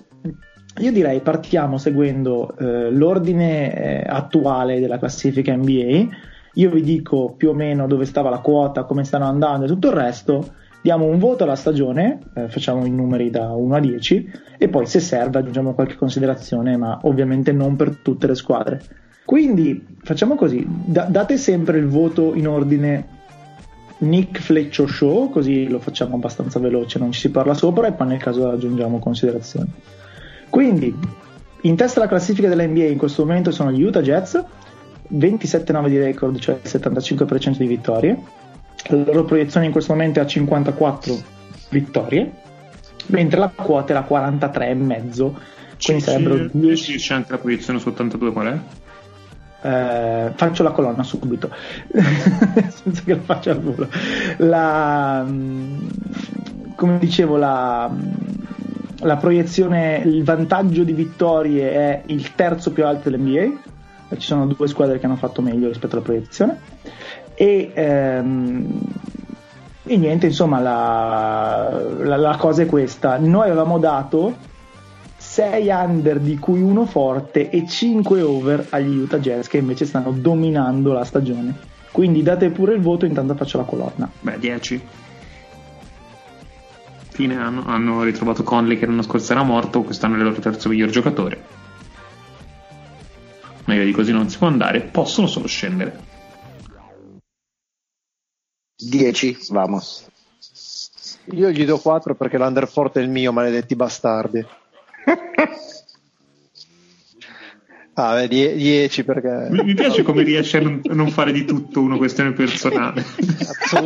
io direi partiamo seguendo eh, l'ordine eh, attuale della classifica NBA. Io vi dico più o meno dove stava la quota, come stanno andando e tutto il resto. Diamo un voto alla stagione, eh, facciamo i numeri da 1 a 10 e poi se serve aggiungiamo qualche considerazione, ma ovviamente non per tutte le squadre. Quindi facciamo così, da- date sempre il voto in ordine Nick Fleccio Show, così lo facciamo abbastanza veloce, non ci si parla sopra e poi nel caso aggiungiamo considerazioni. Quindi, in testa alla classifica della NBA in questo momento sono gli Utah Jazz, 27-9 di record, cioè il 75% di vittorie. La loro proiezione in questo momento è a 54 vittorie, mentre la quota è a 43,5, quindi sarebbero 10. C'è anche la posizione su 82 qual è? Eh, faccio la colonna subito *laughs* senza che la faccia al volo la, mm, come dicevo la, mm, la proiezione il vantaggio di vittorie è il terzo più alto dell'NBA ci sono due squadre che hanno fatto meglio rispetto alla proiezione e, ehm, e niente insomma la, la, la cosa è questa noi avevamo dato 6 under di cui uno forte e 5 over agli Utah Jazz che invece stanno dominando la stagione. Quindi date pure il voto, intanto faccio la colonna. Beh, 10. Fine anno hanno ritrovato Conley che l'anno scorso era morto, quest'anno è il loro terzo miglior giocatore. Di così non si può andare, possono solo scendere. 10, vamos. Io gli do 4 perché l'Underforte è il mio, maledetti bastardi. Ah, 10 perché... Mi, piace come riesce a non, a non, fare di tutto una questione personale.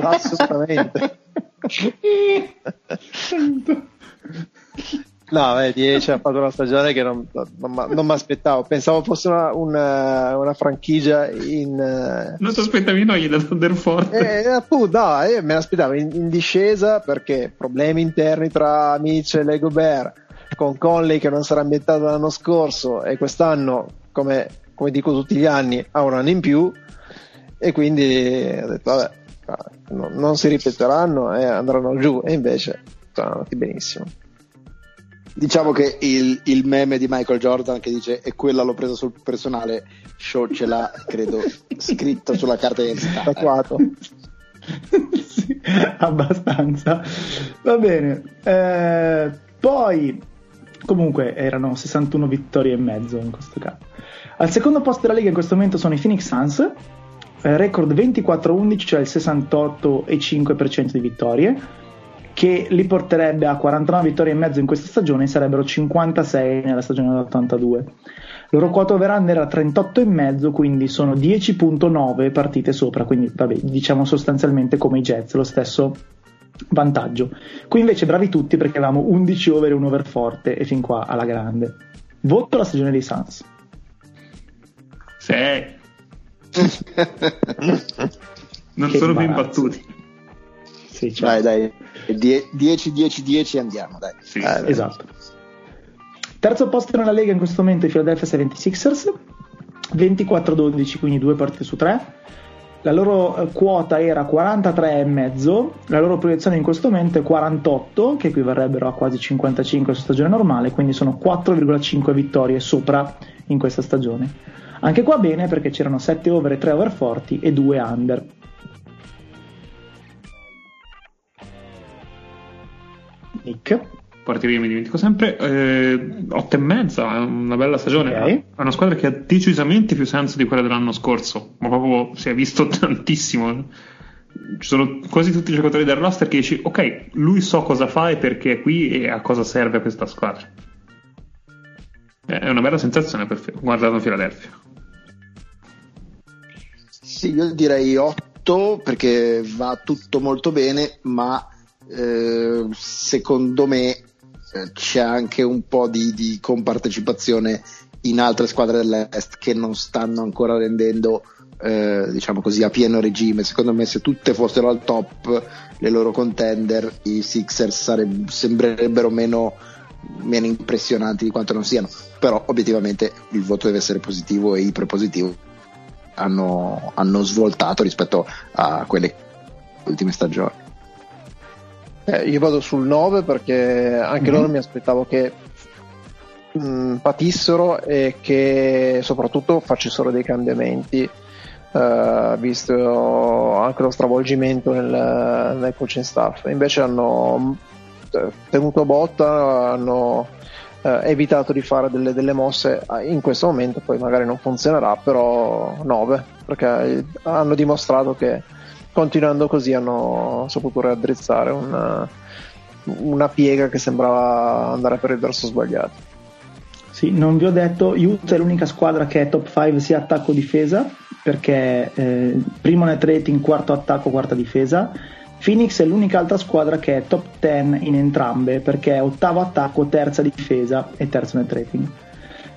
Assolutamente. *laughs* No, beh, 10 ha fatto una stagione che non, non, non mi aspettavo. Pensavo fosse una, una, una franchigia in. Eh, non ti aspettavi noi da Thunderforte? Eh, appunto, no, me l'aspettavo in, in, discesa perché problemi interni tra Mitchell e Gobert, con Conley che non sarà ambientato l'anno scorso e quest'anno, come, come dico tutti gli anni, ha un anno in più. E quindi ho detto, vabbè, no, non si ripeteranno e andranno giù. E invece sono andati benissimo. Diciamo che il, il, meme di Michael Jordan che dice e quella l'ho presa sul personale, show ce l'ha, credo, *laughs* scritto sulla carta d'identità. Tatuato. *laughs* sì, abbastanza. Va bene. Eh, poi, comunque, erano 61 vittorie e mezzo in questo caso. Al secondo posto della Lega in questo momento sono i Phoenix Suns, eh, record 24-11, cioè il 68,5% di vittorie che li porterebbe a 49 vittorie e mezzo in questa stagione, sarebbero 56 nella stagione dell'82. Il loro quota over era 38 e mezzo, quindi sono 10.9 partite sopra, quindi vabbè, diciamo sostanzialmente come i Jets, lo stesso vantaggio. Qui invece bravi tutti perché avevamo 11 over e un over forte e fin qua alla grande. Voto la stagione dei Suns. Sì. *laughs* non che sono più imbattuti. Sì, certo. Dai, dai. 10-10-10 andiamo, dai. Sì, eh, esatto. Terzo posto nella Lega in questo momento i Philadelphia 76ers, 24-12, quindi due partite su tre. La loro eh, quota era 43,5, la loro proiezione in questo momento è 48, che equivarrebbero a quasi 55 su stagione normale, quindi sono 4,5 vittorie sopra in questa stagione. Anche qua bene perché c'erano 7 over e 3 over forti e 2 under. Nick. Che mi dimentico sempre, eh, 8 e mezza, è una bella stagione. Okay. È una squadra che ha decisamente più senso di quella dell'anno scorso, ma proprio si è visto *laughs* tantissimo. Ci sono quasi tutti i giocatori del roster che dici, ok, lui so cosa fa e perché è qui e a cosa serve questa squadra. È una bella sensazione per guardare Philadelphia. Sì, io direi 8 perché va tutto molto bene, ma eh, secondo me eh, c'è anche un po' di, di, compartecipazione in altre squadre dell'Est che non stanno ancora rendendo eh, diciamo così a pieno regime. Secondo me se tutte fossero al top le loro contender i Sixers sareb- sembrerebbero meno, meno impressionanti di quanto non siano. Però obiettivamente il voto deve essere positivo e i prepositivi hanno, hanno svoltato rispetto a quelle ultime stagioni eh, io vado sul 9 perché anche mm-hmm. loro mi aspettavo che mh, mm, patissero e che soprattutto facessero dei cambiamenti, uh, visto anche lo stravolgimento nel, nel coaching staff. Invece hanno eh, tenuto botta, hanno uh, evitato di fare delle, delle, mosse in questo momento, poi magari non funzionerà, però 9 perché hanno dimostrato che continuando così hanno saputo raddrizzare una, una piega che sembrava andare per il verso sbagliato. Sì, non vi ho detto, Utah è l'unica squadra che è top 5 sia attacco-difesa, perché eh, primo net rating, quarto attacco, quarta difesa. Phoenix è l'unica altra squadra che è top 10 in entrambe, perché è ottavo attacco, terza difesa e terzo net rating.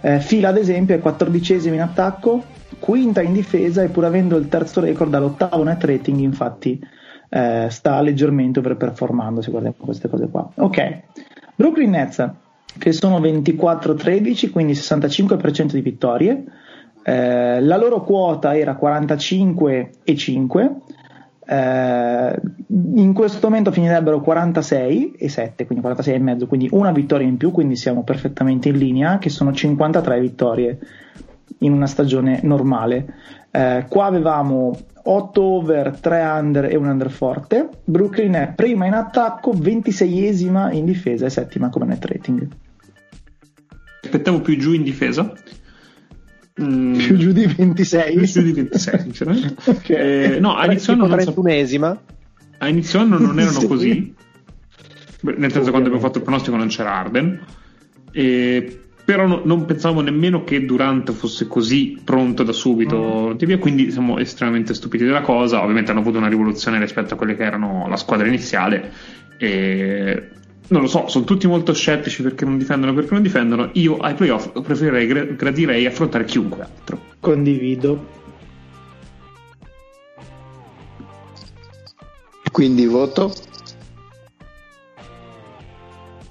Eh, Fila, ad esempio, è quattordicesimo in attacco, quinta in difesa e pur avendo il terzo record all'ottavo net rating infatti eh, sta leggermente overperformando se guardiamo queste cose qua. Ok Brooklyn Nets che sono 24-13 quindi 65% di vittorie. Eh, la loro quota era 45,5 eh, in questo momento finirebbero 46 e 7 quindi 46 e mezzo quindi una vittoria in più quindi siamo perfettamente in linea che sono 53 vittorie in una stagione normale. Eh, qua avevamo 8 over, 3 under e un under forte. Brooklyn è prima in attacco, 26esima in difesa e settima come net rating. Aspettavo più giù in difesa. Mm. giù di 26 più giù di 26 sinceramente. *laughs* Okay. eh, no a inizio anno 31esima a inizio anno non erano *laughs* sì. così, nel senso quando abbiamo fatto il pronostico non c'era Arden, e, però no, non pensavamo nemmeno che Durant fosse così pronto da subito, mm. via, quindi siamo estremamente stupiti della cosa, ovviamente hanno avuto una rivoluzione rispetto a quelle che erano la squadra iniziale. E non lo so, sono tutti molto scettici perché non difendono perché non difendono. Io ai playoff preferirei, gradirei affrontare chiunque altro. Condivido. Quindi voto?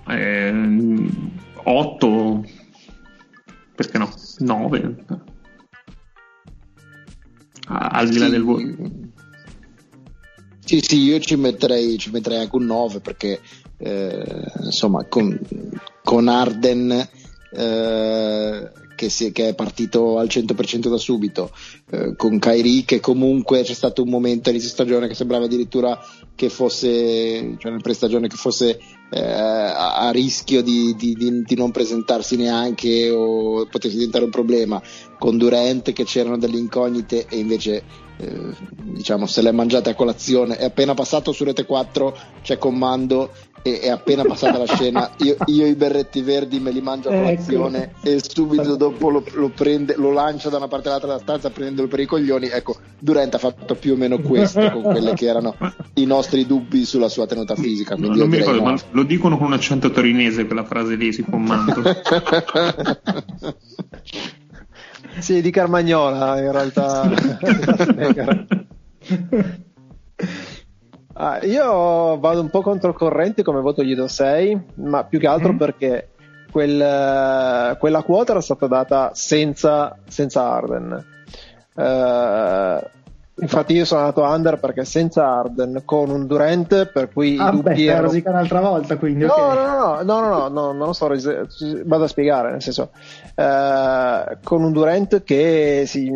Eh, 8 perché no? 9 al di là sì. del voto. Sì, sì, io ci metterei, ci metterei anche un 9 perché eh, insomma con, con Arden eh, che, si, che, è partito al 100% da subito, eh, con Kairi che comunque c'è stato un momento all'inizio stagione che sembrava addirittura che fosse, cioè nel pre-stagione che fosse eh, a, rischio di, di, di, di, non presentarsi neanche o potesse diventare un problema, con Durant che c'erano delle incognite e invece eh, diciamo se l'è mangiata a colazione è appena passato su Rete 4 c'è comando e è appena passata la scena io, io, i berretti verdi me li mangio a ecco. colazione ecco. e subito dopo lo, lo, prende, lo lancia da una parte all'altra della stanza prendendolo per i coglioni ecco Durant ha fatto più o meno questo con quelli che erano i nostri dubbi sulla sua tenuta fisica no, non mi ricordo no. ma lo dicono con un accento torinese quella frase lì si comando Sì, di Carmagnola in realtà. *laughs* *laughs* ah, io vado un po' controcorrente come voto gli do 6, ma più che altro mm. perché quel, quella quota era stata data senza, senza Arden. Uh, Infatti io sono andato under perché senza Arden con un Durant per cui ah, i dubbi beh, erano... un'altra volta quindi no, okay. no, no, no, no, no, no, non lo so, vado a spiegare nel senso eh, con un Durant che sì,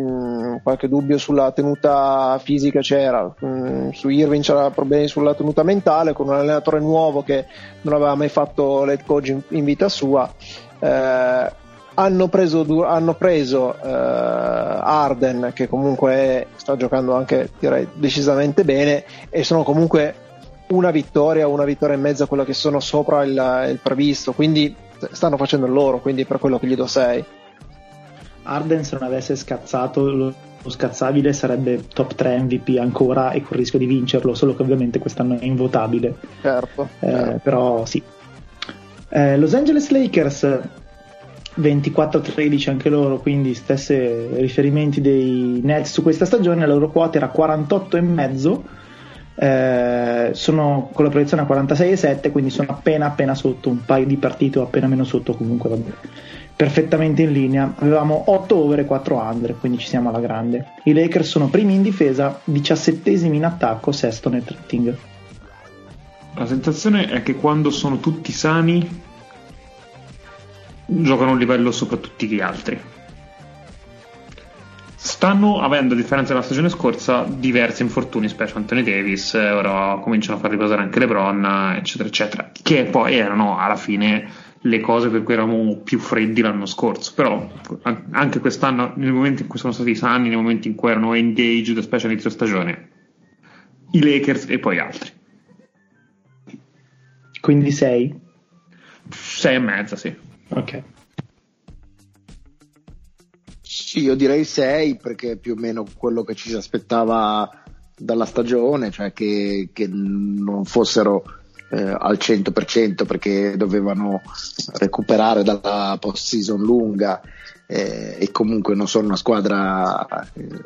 qualche dubbio sulla tenuta fisica c'era mm, su Irving c'era problemi sulla tenuta mentale con un allenatore nuovo che non aveva mai fatto lead coach in, in vita sua eh, hanno preso, hanno preso uh, Arden che comunque è, sta giocando anche direi decisamente bene e sono comunque una vittoria una vittoria e mezza quello che sono sopra il, il previsto quindi stanno facendo loro quindi per quello che gli do 6 Arden se non avesse scazzato lo, lo scazzabile sarebbe top 3 MVP ancora e con il rischio di vincerlo solo che ovviamente quest'anno è invotabile. Certo, eh, certo. però sì. Eh, Los Angeles Lakers 24-13 anche loro, quindi stessi riferimenti dei Nets su questa stagione, la loro quota era 48,5, eh, sono con la proiezione a 46,7, quindi sono appena appena sotto, un paio di partite o appena meno sotto comunque, vabbè. perfettamente in linea. Avevamo 8 over e 4 under, quindi ci siamo alla grande. I Lakers sono primi in difesa, 17 in attacco, sesto nel rating. La sensazione è che quando sono tutti sani giocano a un livello sopra tutti gli altri. Stanno avendo, a differenza della stagione scorsa, diversi infortuni, specie Anthony Davis, eh, ora cominciano a far riposare anche LeBron, eccetera, eccetera, che poi erano alla fine le cose per cui eravamo più freddi l'anno scorso. Però anche quest'anno, nel momento in cui sono stati sani, nei momenti in cui erano engaged, specie a inizio stagione, i Lakers e poi altri. Quindi 6? 6 e mezza, sì. Ok. Sì, io direi 6 perché è più o meno quello che ci si aspettava dalla stagione, cioè che, che non fossero eh, al 100% perché dovevano recuperare dalla post season lunga eh, e comunque non sono una squadra eh,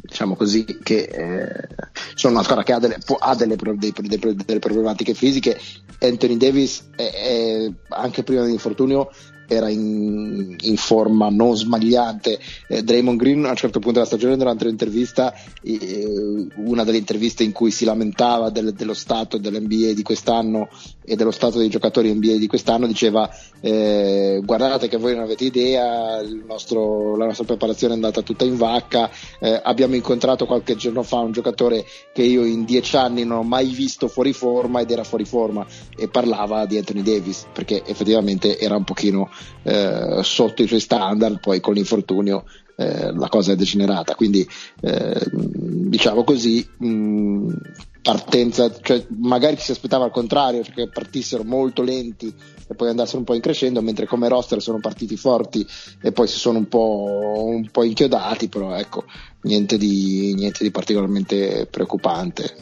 diciamo così che eh, sono una squadra che ha delle, ha delle, dei, dei, delle problematiche fisiche. Anthony Davis è, è, anche prima dell'infortunio era in, in, forma non smagliante. Eh, Draymond Green a un certo punto della stagione durante l'intervista, eh, una delle interviste in cui si lamentava del, dello stato dell'NBA di quest'anno e dello stato dei giocatori NBA di quest'anno, diceva eh, guardate che voi non avete idea, nostro, la nostra preparazione è andata tutta in vacca, eh, abbiamo incontrato qualche giorno fa un giocatore che io in dieci anni non ho mai visto fuori forma ed era fuori forma e parlava di Anthony Davis perché effettivamente era un pochino eh, sotto i suoi standard, poi con l'infortunio eh, la cosa è degenerata. Quindi, eh, diciamo così, mh, partenza, cioè magari ci si aspettava al contrario, cioè che partissero molto lenti e poi andassero un po' in crescendo, mentre come roster sono partiti forti e poi si sono un po', un po inchiodati, però ecco, niente di, niente di particolarmente preoccupante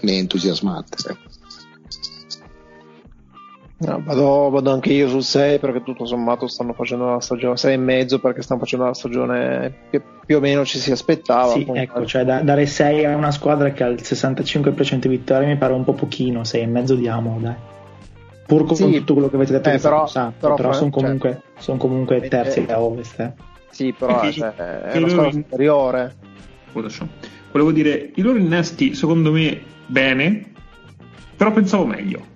né entusiasmante. Ecco. No, vado, vado, anche io sul 6 perché tutto sommato stanno facendo la stagione 6 e mezzo perché stanno facendo la stagione che più o meno ci si aspettava. Sì, ecco, cioè da, dare 6 a una squadra che ha il 65% di vittorie mi pare un po' pochino, 6 e mezzo diamo, dai. Pur con sì, tutto quello che avete detto, eh, però, però, però sono comunque, cioè, son comunque terzi eh, a ovest. Eh. Sì, però cioè, è una squadra superiore. Volevo dire, i loro innesti secondo me bene, però pensavo meglio.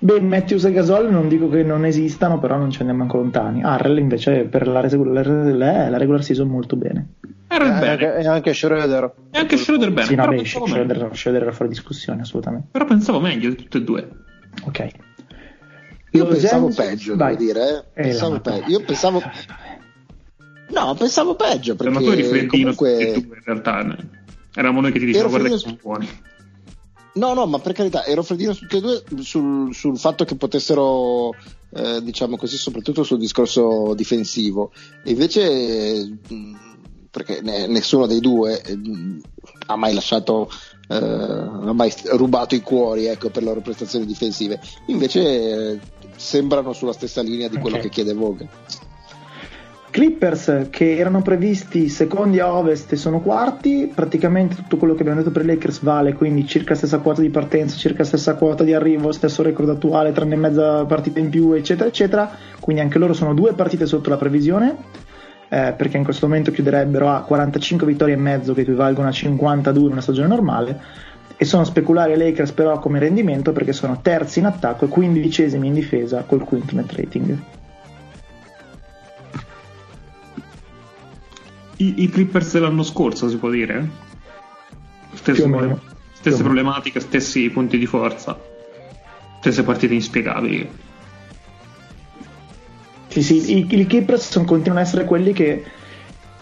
Beh, Matthews e Gasol non dico che non esistano, però non ce ne manco lontani. Arrel invece per la, regular, la regular season molto bene. Arrel bene. E anche Schroeder. E anche Schroeder bene. Sì, no, beh, Schroeder, Schroeder era fuori discussione, assolutamente. Però pensavo meglio di tutte e due. Ok. Io Lo pensavo James... peggio, Vai. devo dire. Eh. Pensavo peggio. Io pensavo... No, pensavo peggio perché Ma tu eri freddino comunque... in realtà. Eravamo noi che ti dicevamo guarda che sono buoni. No, no, ma per carità, ero freddino su tutti e due sul, sul fatto che potessero, eh, diciamo così, soprattutto sul discorso difensivo. Invece, mh, perché ne, nessuno dei due mh, ha mai lasciato, eh, ha mai rubato i cuori ecco, per le loro prestazioni difensive. Invece eh, sembrano sulla stessa linea di quello okay. che chiede Vogue. Clippers che erano previsti secondi a ovest e sono quarti, praticamente tutto quello che abbiamo detto per i Lakers vale, quindi circa stessa quota di partenza, circa stessa quota di arrivo, stesso record attuale, tranne mezza partita in più, eccetera, eccetera. Quindi anche loro sono due partite sotto la previsione, eh, perché in questo momento chiuderebbero a 45 vittorie e mezzo, che equivalgono a 52 in una stagione normale. E sono speculari i Lakers però come rendimento perché sono terzi in attacco e quindicesimi in difesa col quinto rating. I, i Clippers dell'anno scorso, si può dire? Stesse, problem- stesse problematiche, stessi punti di forza, stesse partite inspiegabili. Sì, sì, i, i Clippers continuano ad essere quelli che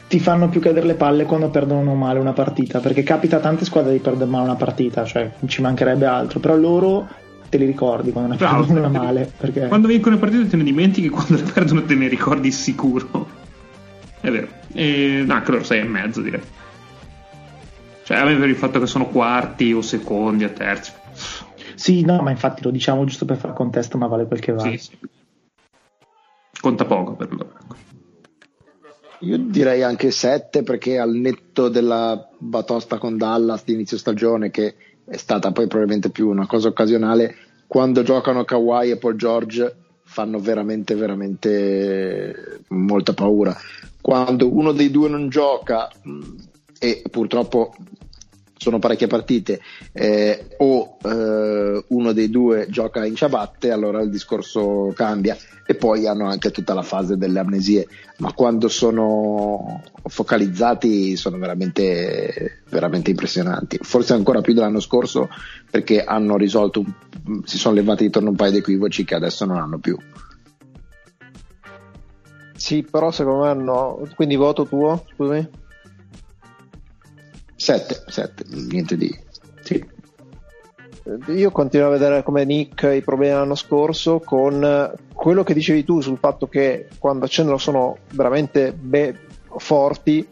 ti fanno più cadere le palle quando perdono male una partita, perché capita a tante squadre di perdere male una partita, cioè non ci mancherebbe altro, però loro te li ricordi quando ne Bravo, perdono una male. Perché... Quando vincono le partite te ne dimentichi, quando le perdono te ne ricordi sicuro. È vero. E, no, loro 6 e mezzo direi. Cioè, a me per il fatto che sono quarti o secondi o terzi. Sì, no, ma infatti lo diciamo giusto per far contesto, ma vale quel che vale. Sì, sì. Conta poco per loro. Ecco. Io direi anche 7 perché al netto della batosta con Dallas di inizio stagione, che è stata poi probabilmente più una cosa occasionale, quando giocano Kawhi e Paul George fanno veramente, veramente molta paura. Quando uno dei due non gioca, mm, e purtroppo sono parecchie partite, eh, o eh, uno dei due gioca in ciabatte, allora il discorso cambia. E poi hanno anche tutta la fase delle amnesie, ma quando sono focalizzati sono veramente, veramente impressionanti. Forse ancora più dell'anno scorso perché hanno risolto, si sono levati di torno un paio di equivoci che adesso non hanno più. Sì, però secondo me no. Quindi voto tuo, scusami. 7, 7, niente di... Sì. Io continuo a vedere come Nick i problemi dell'anno scorso con quello che dicevi tu sul fatto che quando accendono sono veramente be- forti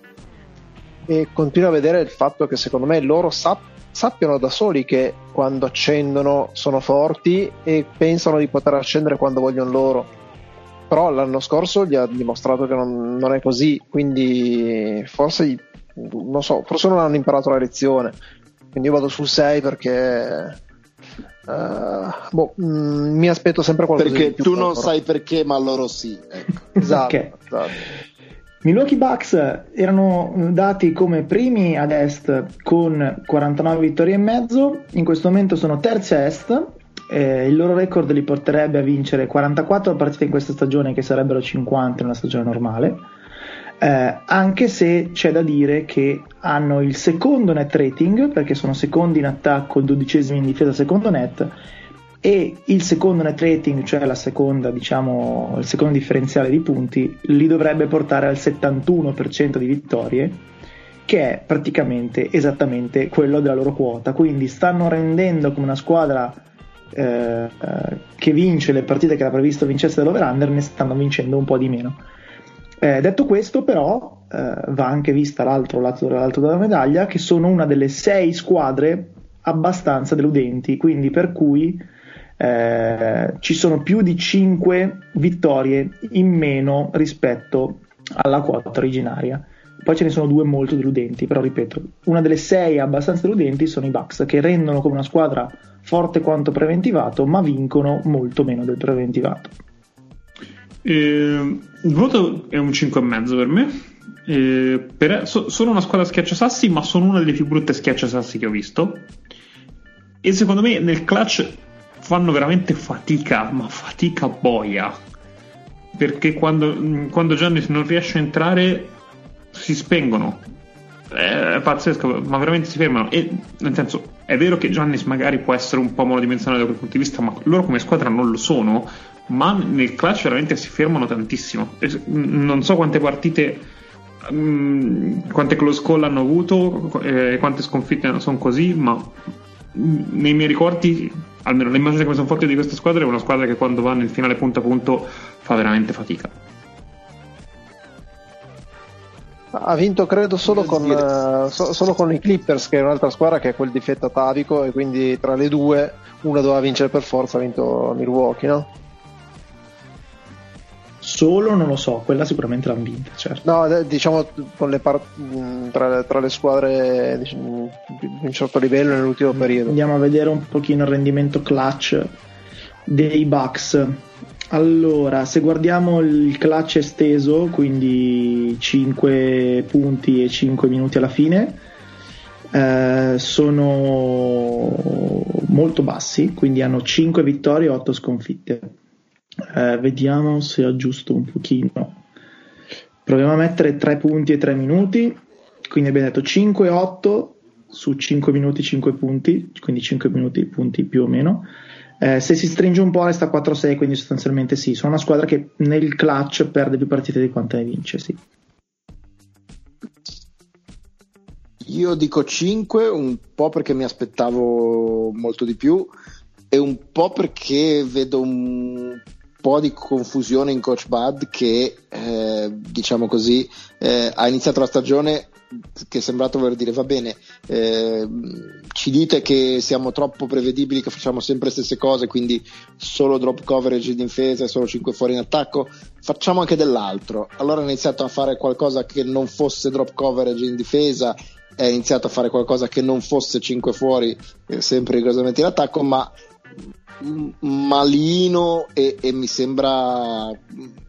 e continuo a vedere il fatto che secondo me loro sap- sappiano da soli che quando accendono sono forti e pensano di poter accendere quando vogliono loro però l'anno scorso gli ha dimostrato che non, non è così quindi forse non so, forse non hanno imparato la lezione. Quindi io vado sul 6 perché Uh, boh, mh, mm, mi aspetto sempre qualcosa perché di più tu non sai perché ma loro sì ecco. *laughs* esatto, okay. esatto. Milwaukee Bucks erano dati come primi ad est con 49 vittorie e mezzo in questo momento sono terzi a est eh, il loro record li porterebbe a vincere 44 partite in questa stagione che sarebbero 50 in una stagione normale eh, anche se c'è da dire che hanno il secondo net rating perché sono secondi in attacco, il dodicesimo in difesa secondo net e il secondo net rating, cioè seconda, diciamo, il secondo differenziale di punti, li dovrebbe portare al 71% di vittorie, che è praticamente esattamente quello della loro quota. Quindi stanno rendendo come una squadra eh, che vince le partite che era previsto vincesse dall'over-under, ne stanno vincendo un po' di meno. Eh, detto questo, però, eh, va anche vista l'altro lato, l'altro della medaglia, che sono una delle sei squadre abbastanza deludenti, quindi per cui eh, ci sono più di 5 vittorie in meno rispetto alla quota originaria. Poi ce ne sono due molto deludenti, però ripeto, una delle sei abbastanza deludenti sono i Bucks, che rendono come una squadra forte quanto preventivato, ma vincono molto meno del preventivato. Eh, il voto è un 5,5 per me. Eh, per, so, sono una squadra schiacciasassi, ma sono una delle più brutte schiacciasassi che ho visto. E secondo me nel clutch fanno veramente fatica, ma fatica boia. Perché quando, quando Giannis non riesce a entrare si spengono. È pazzesco, ma veramente si fermano. E nel senso, è vero che Giannis magari può essere un po' monodimensionato da quel punto di vista, ma loro come squadra non lo sono. Ma nel clutch veramente si fermano tantissimo. Non so quante partite mm, quante close call hanno avuto, eh, quante sconfitte sono così, ma nei miei ricordi almeno l'immagine che mi sono fatto di questa squadra è una squadra che quando va nel finale punto a punto fa veramente fatica. Ha vinto credo solo con, uh, so, solo con, i Clippers, che è un'altra squadra che ha quel difetto atavico, e quindi tra le due una doveva vincere per forza, ha vinto Milwaukee, no? Solo non lo so, quella sicuramente l'hanno vinta, certo. No, diciamo le par- tra, tra, le squadre diciamo, di un certo livello nell'ultimo periodo. Andiamo a vedere un pochino il rendimento clutch dei Bucks. Allora, se guardiamo il clutch esteso, quindi 5 punti e 5 minuti alla fine, eh, sono molto bassi, quindi hanno 5 vittorie e 8 sconfitte eh, vediamo se aggiusto un pochino. Proviamo a mettere 3 punti e 3 minuti. Quindi abbiamo detto 5 8 su 5 minuti 5 punti, quindi 5 minuti punti più o meno. Eh, se si stringe un po' resta 4-6, quindi sostanzialmente sì, sono una squadra che nel clutch perde più partite di quante ne vince, sì. Io dico 5, un po' perché mi aspettavo molto di più e un po' perché vedo un po' di confusione in Coach Bud che eh, diciamo così eh, ha iniziato la stagione che è sembrato voler dire va bene eh, ci dite che siamo troppo prevedibili che facciamo sempre le stesse cose quindi solo drop coverage in difesa e solo 5 fuori in attacco facciamo anche dell'altro. Allora ha iniziato a fare qualcosa che non fosse drop coverage in difesa è iniziato a fare qualcosa che non fosse 5 fuori eh, sempre rigorosamente in attacco ma malino e, e, mi sembra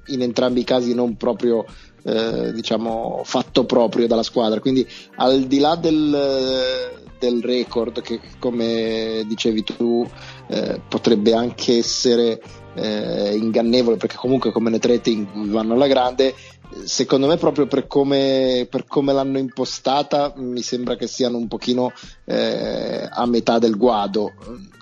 in entrambi i casi non proprio eh, diciamo fatto proprio dalla squadra. Quindi al di là del, del record che come dicevi tu eh, potrebbe anche essere eh, ingannevole perché comunque come net rating vanno alla grande secondo me proprio per come, per come, l'hanno impostata mi sembra che siano un pochino eh, a metà del guado.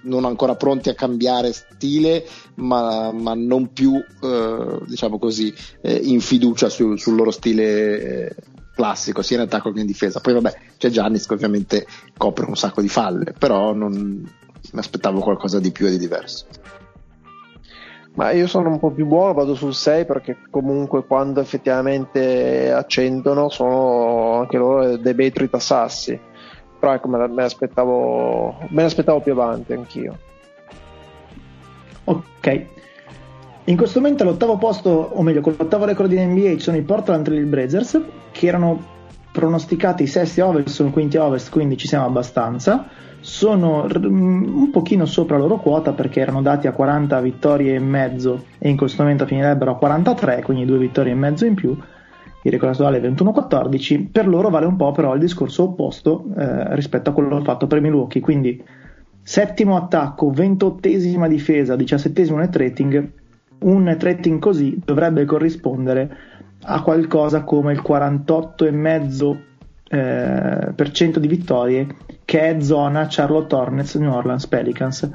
Non ancora pronti a cambiare stile ma, ma non più eh, diciamo così eh, in fiducia su, sul loro stile eh, classico sia in attacco che in difesa. Poi vabbè c'è Giannis che ovviamente copre un sacco di falle però non mi aspettavo qualcosa di più e di diverso ma io sono un po' più buono, vado sul 6 perché comunque quando effettivamente accendono sono anche loro dei bei tritassassi. Però ecco, me, me, l'aspettavo, me l'aspettavo più avanti anch'io. Ok. In questo momento all'ottavo posto, o meglio, con l'ottavo record di NBA ci sono i Portland Trail Blazers, che erano pronosticati sesti ovest, sono quinti ovest, quindi ci siamo abbastanza sono un pochino sopra la loro quota perché erano dati a 40 vittorie e mezzo e in questo momento finirebbero a 43, quindi due vittorie e mezzo in più. Il record attuale è 21-14. Per loro vale un po' però il discorso opposto eh, rispetto a quello fatto per Milwaukee. Quindi settimo attacco, ventottesima difesa, diciassettesimo net rating. Un net rating così dovrebbe corrispondere a qualcosa come il 48,5% eh, per cento di vittorie che è zona Charlotte Hornets New Orleans Pelicans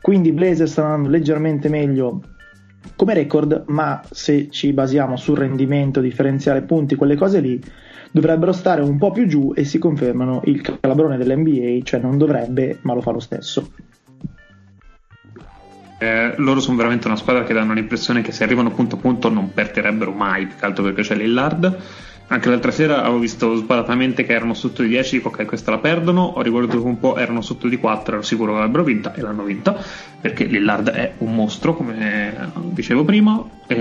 Quindi i Blazers stanno andando leggermente meglio come record, ma se ci basiamo sul rendimento, differenziale punti, quelle cose lì, dovrebbero stare un po' più giù e si confermano il calabrone dell'NBA, cioè non dovrebbe, ma lo fa lo stesso. Eh, loro sono veramente una squadra che danno l'impressione che se arrivano punto a punto non perderebbero mai, più che altro perché c'è Lillard. Anche l'altra sera avevo visto sbadatamente che erano sotto di 10, dico ok questa la perdono, ho riguardato un po', erano sotto di 4, ero sicuro che l'avrebbero vinta e l'hanno vinta, perché Lillard è un mostro, come dicevo prima. Eh,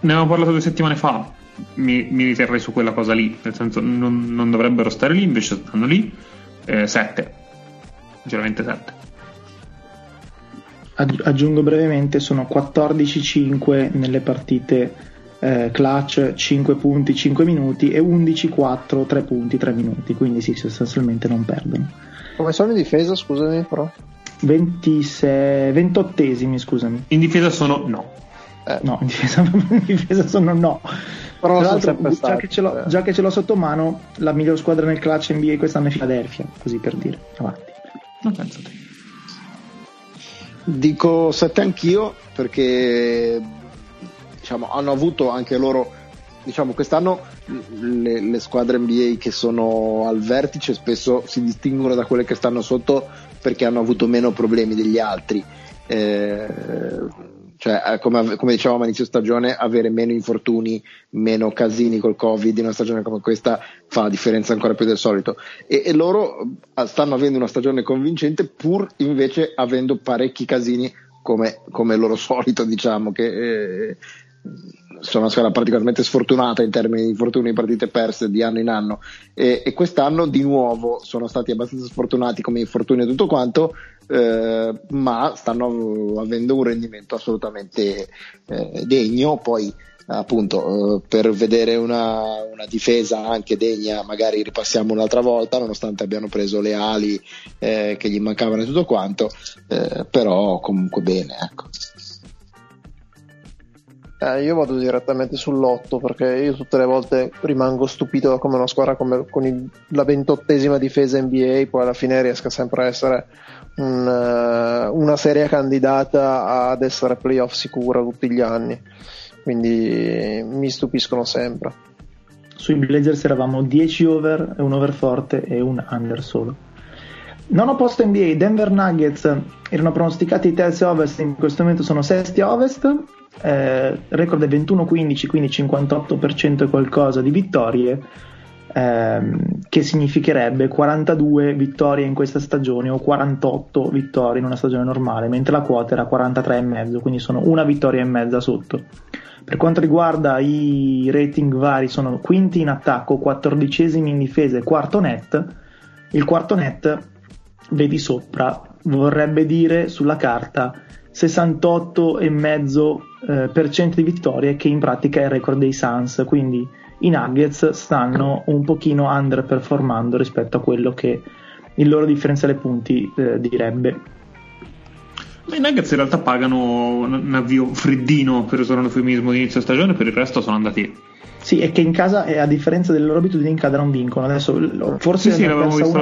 ne avevamo parlato due settimane fa, mi, mi riterrei su quella cosa lì, nel senso non, non dovrebbero stare lì, invece stanno lì. 7, eh, sinceramente 7 aggiungo brevemente, sono 14-5 nelle partite eh, clutch, 5 punti, 5 minuti e 11-4, 3 punti, 3 minuti, quindi sì, sostanzialmente non perdono. Come sono in difesa, scusami però? 26, 28esimi, scusami. In difesa sono no. Eh. No, in difesa, *laughs* in difesa sono no. Però Tra l'altro, già che, eh. già che, ce l'ho, sotto mano, la miglior squadra nel clutch NBA quest'anno è Philadelphia, così per dire. Avanti. Non penso te. Dico 7 anch'io perché diciamo, hanno avuto anche loro diciamo, quest'anno le, le, squadre NBA che sono al vertice spesso si distinguono da quelle che stanno sotto perché hanno avuto meno problemi degli altri. Eh, cioè, eh, come, come, dicevamo all'inizio stagione, avere meno infortuni, meno casini col Covid in una stagione come questa fa la differenza ancora più del solito. E, e loro eh, stanno avendo una stagione convincente, pur invece avendo parecchi casini come, come loro *laughs* solito, diciamo, che eh, sono una squadra particolarmente sfortunata in termini di infortuni partite perse di anno in anno. E, e, quest'anno di nuovo sono stati abbastanza sfortunati come infortuni e tutto quanto eh, ma stanno avendo un rendimento assolutamente eh, degno. Poi appunto eh, per vedere una, una, difesa anche degna magari ripassiamo un'altra volta nonostante abbiano preso le ali eh, che gli mancavano e tutto quanto eh, però comunque bene ecco eh, io vado direttamente sull'8 perché io tutte le volte rimango stupito da come una squadra come, con il, la ventottesima difesa NBA poi alla fine riesca sempre a essere un, uh, una seria candidata ad essere playoff sicura tutti gli anni. Quindi mi stupiscono sempre. Sui Blazers eravamo 10 over, un over forte e un under solo. Non ho posto NBA, Denver Nuggets erano pronosticati terzi ovest, in questo momento sono sesti ovest eh, record è 21-15, quindi 58% e qualcosa di vittorie, ehm, che significherebbe 42 vittorie in questa stagione o 48 vittorie in una stagione normale, mentre la quota era 43,5, quindi sono una vittoria e mezza sotto. Per quanto riguarda i rating vari, sono quinti in attacco, quattordicesimi in difesa e quarto net. Il quarto net, vedi sopra, vorrebbe dire sulla carta 68,5% eh, per cento di vittorie che in pratica è il record dei Suns. Quindi i Nuggets stanno un pochino underperformando rispetto a quello che il loro differenziale punti eh, direbbe. I Nuggets in realtà pagano un avvio freddino per usare un eufemismo di inizio stagione per il resto sono andati sì, è che in casa, a differenza delle loro abitudini, in casa non vincono. Adesso forse sì, sì, una,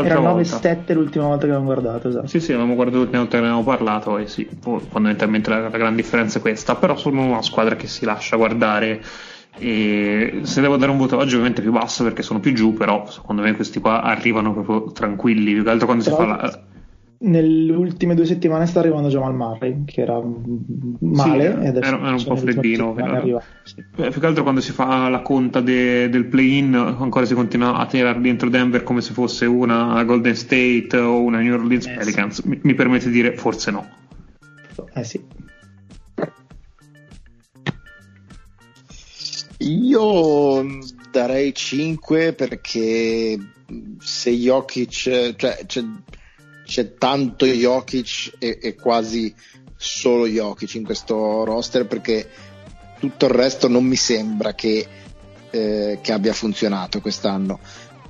era 9-7 l'ultima volta che avevamo guardato. Esatto. Sì, sì, avevamo guardato l'ultima volta che ne avevamo parlato e sì, fondamentalmente la, la grande differenza è questa. Però sono una squadra che si lascia guardare. E se devo dare un voto oggi, ovviamente più basso perché sono più giù, però secondo me questi qua arrivano proprio tranquilli. Più che altro quando Però si fa la nelle ultime due settimane sta arrivando Jamal Murray che era male sì, era, era, un po' freddino sì. più che altro quando si fa la conta de, del play-in ancora si continua a tirare dentro Denver come se fosse una Golden State o una New Orleans eh, Pelicans. Sì. mi, mi, permette di dire forse no. Eh sì. Io darei 5 perché se Jokic cioè, cioè c'è tanto Jokic e, e, quasi solo Jokic in questo roster perché tutto il resto non mi sembra che, eh, che abbia funzionato quest'anno.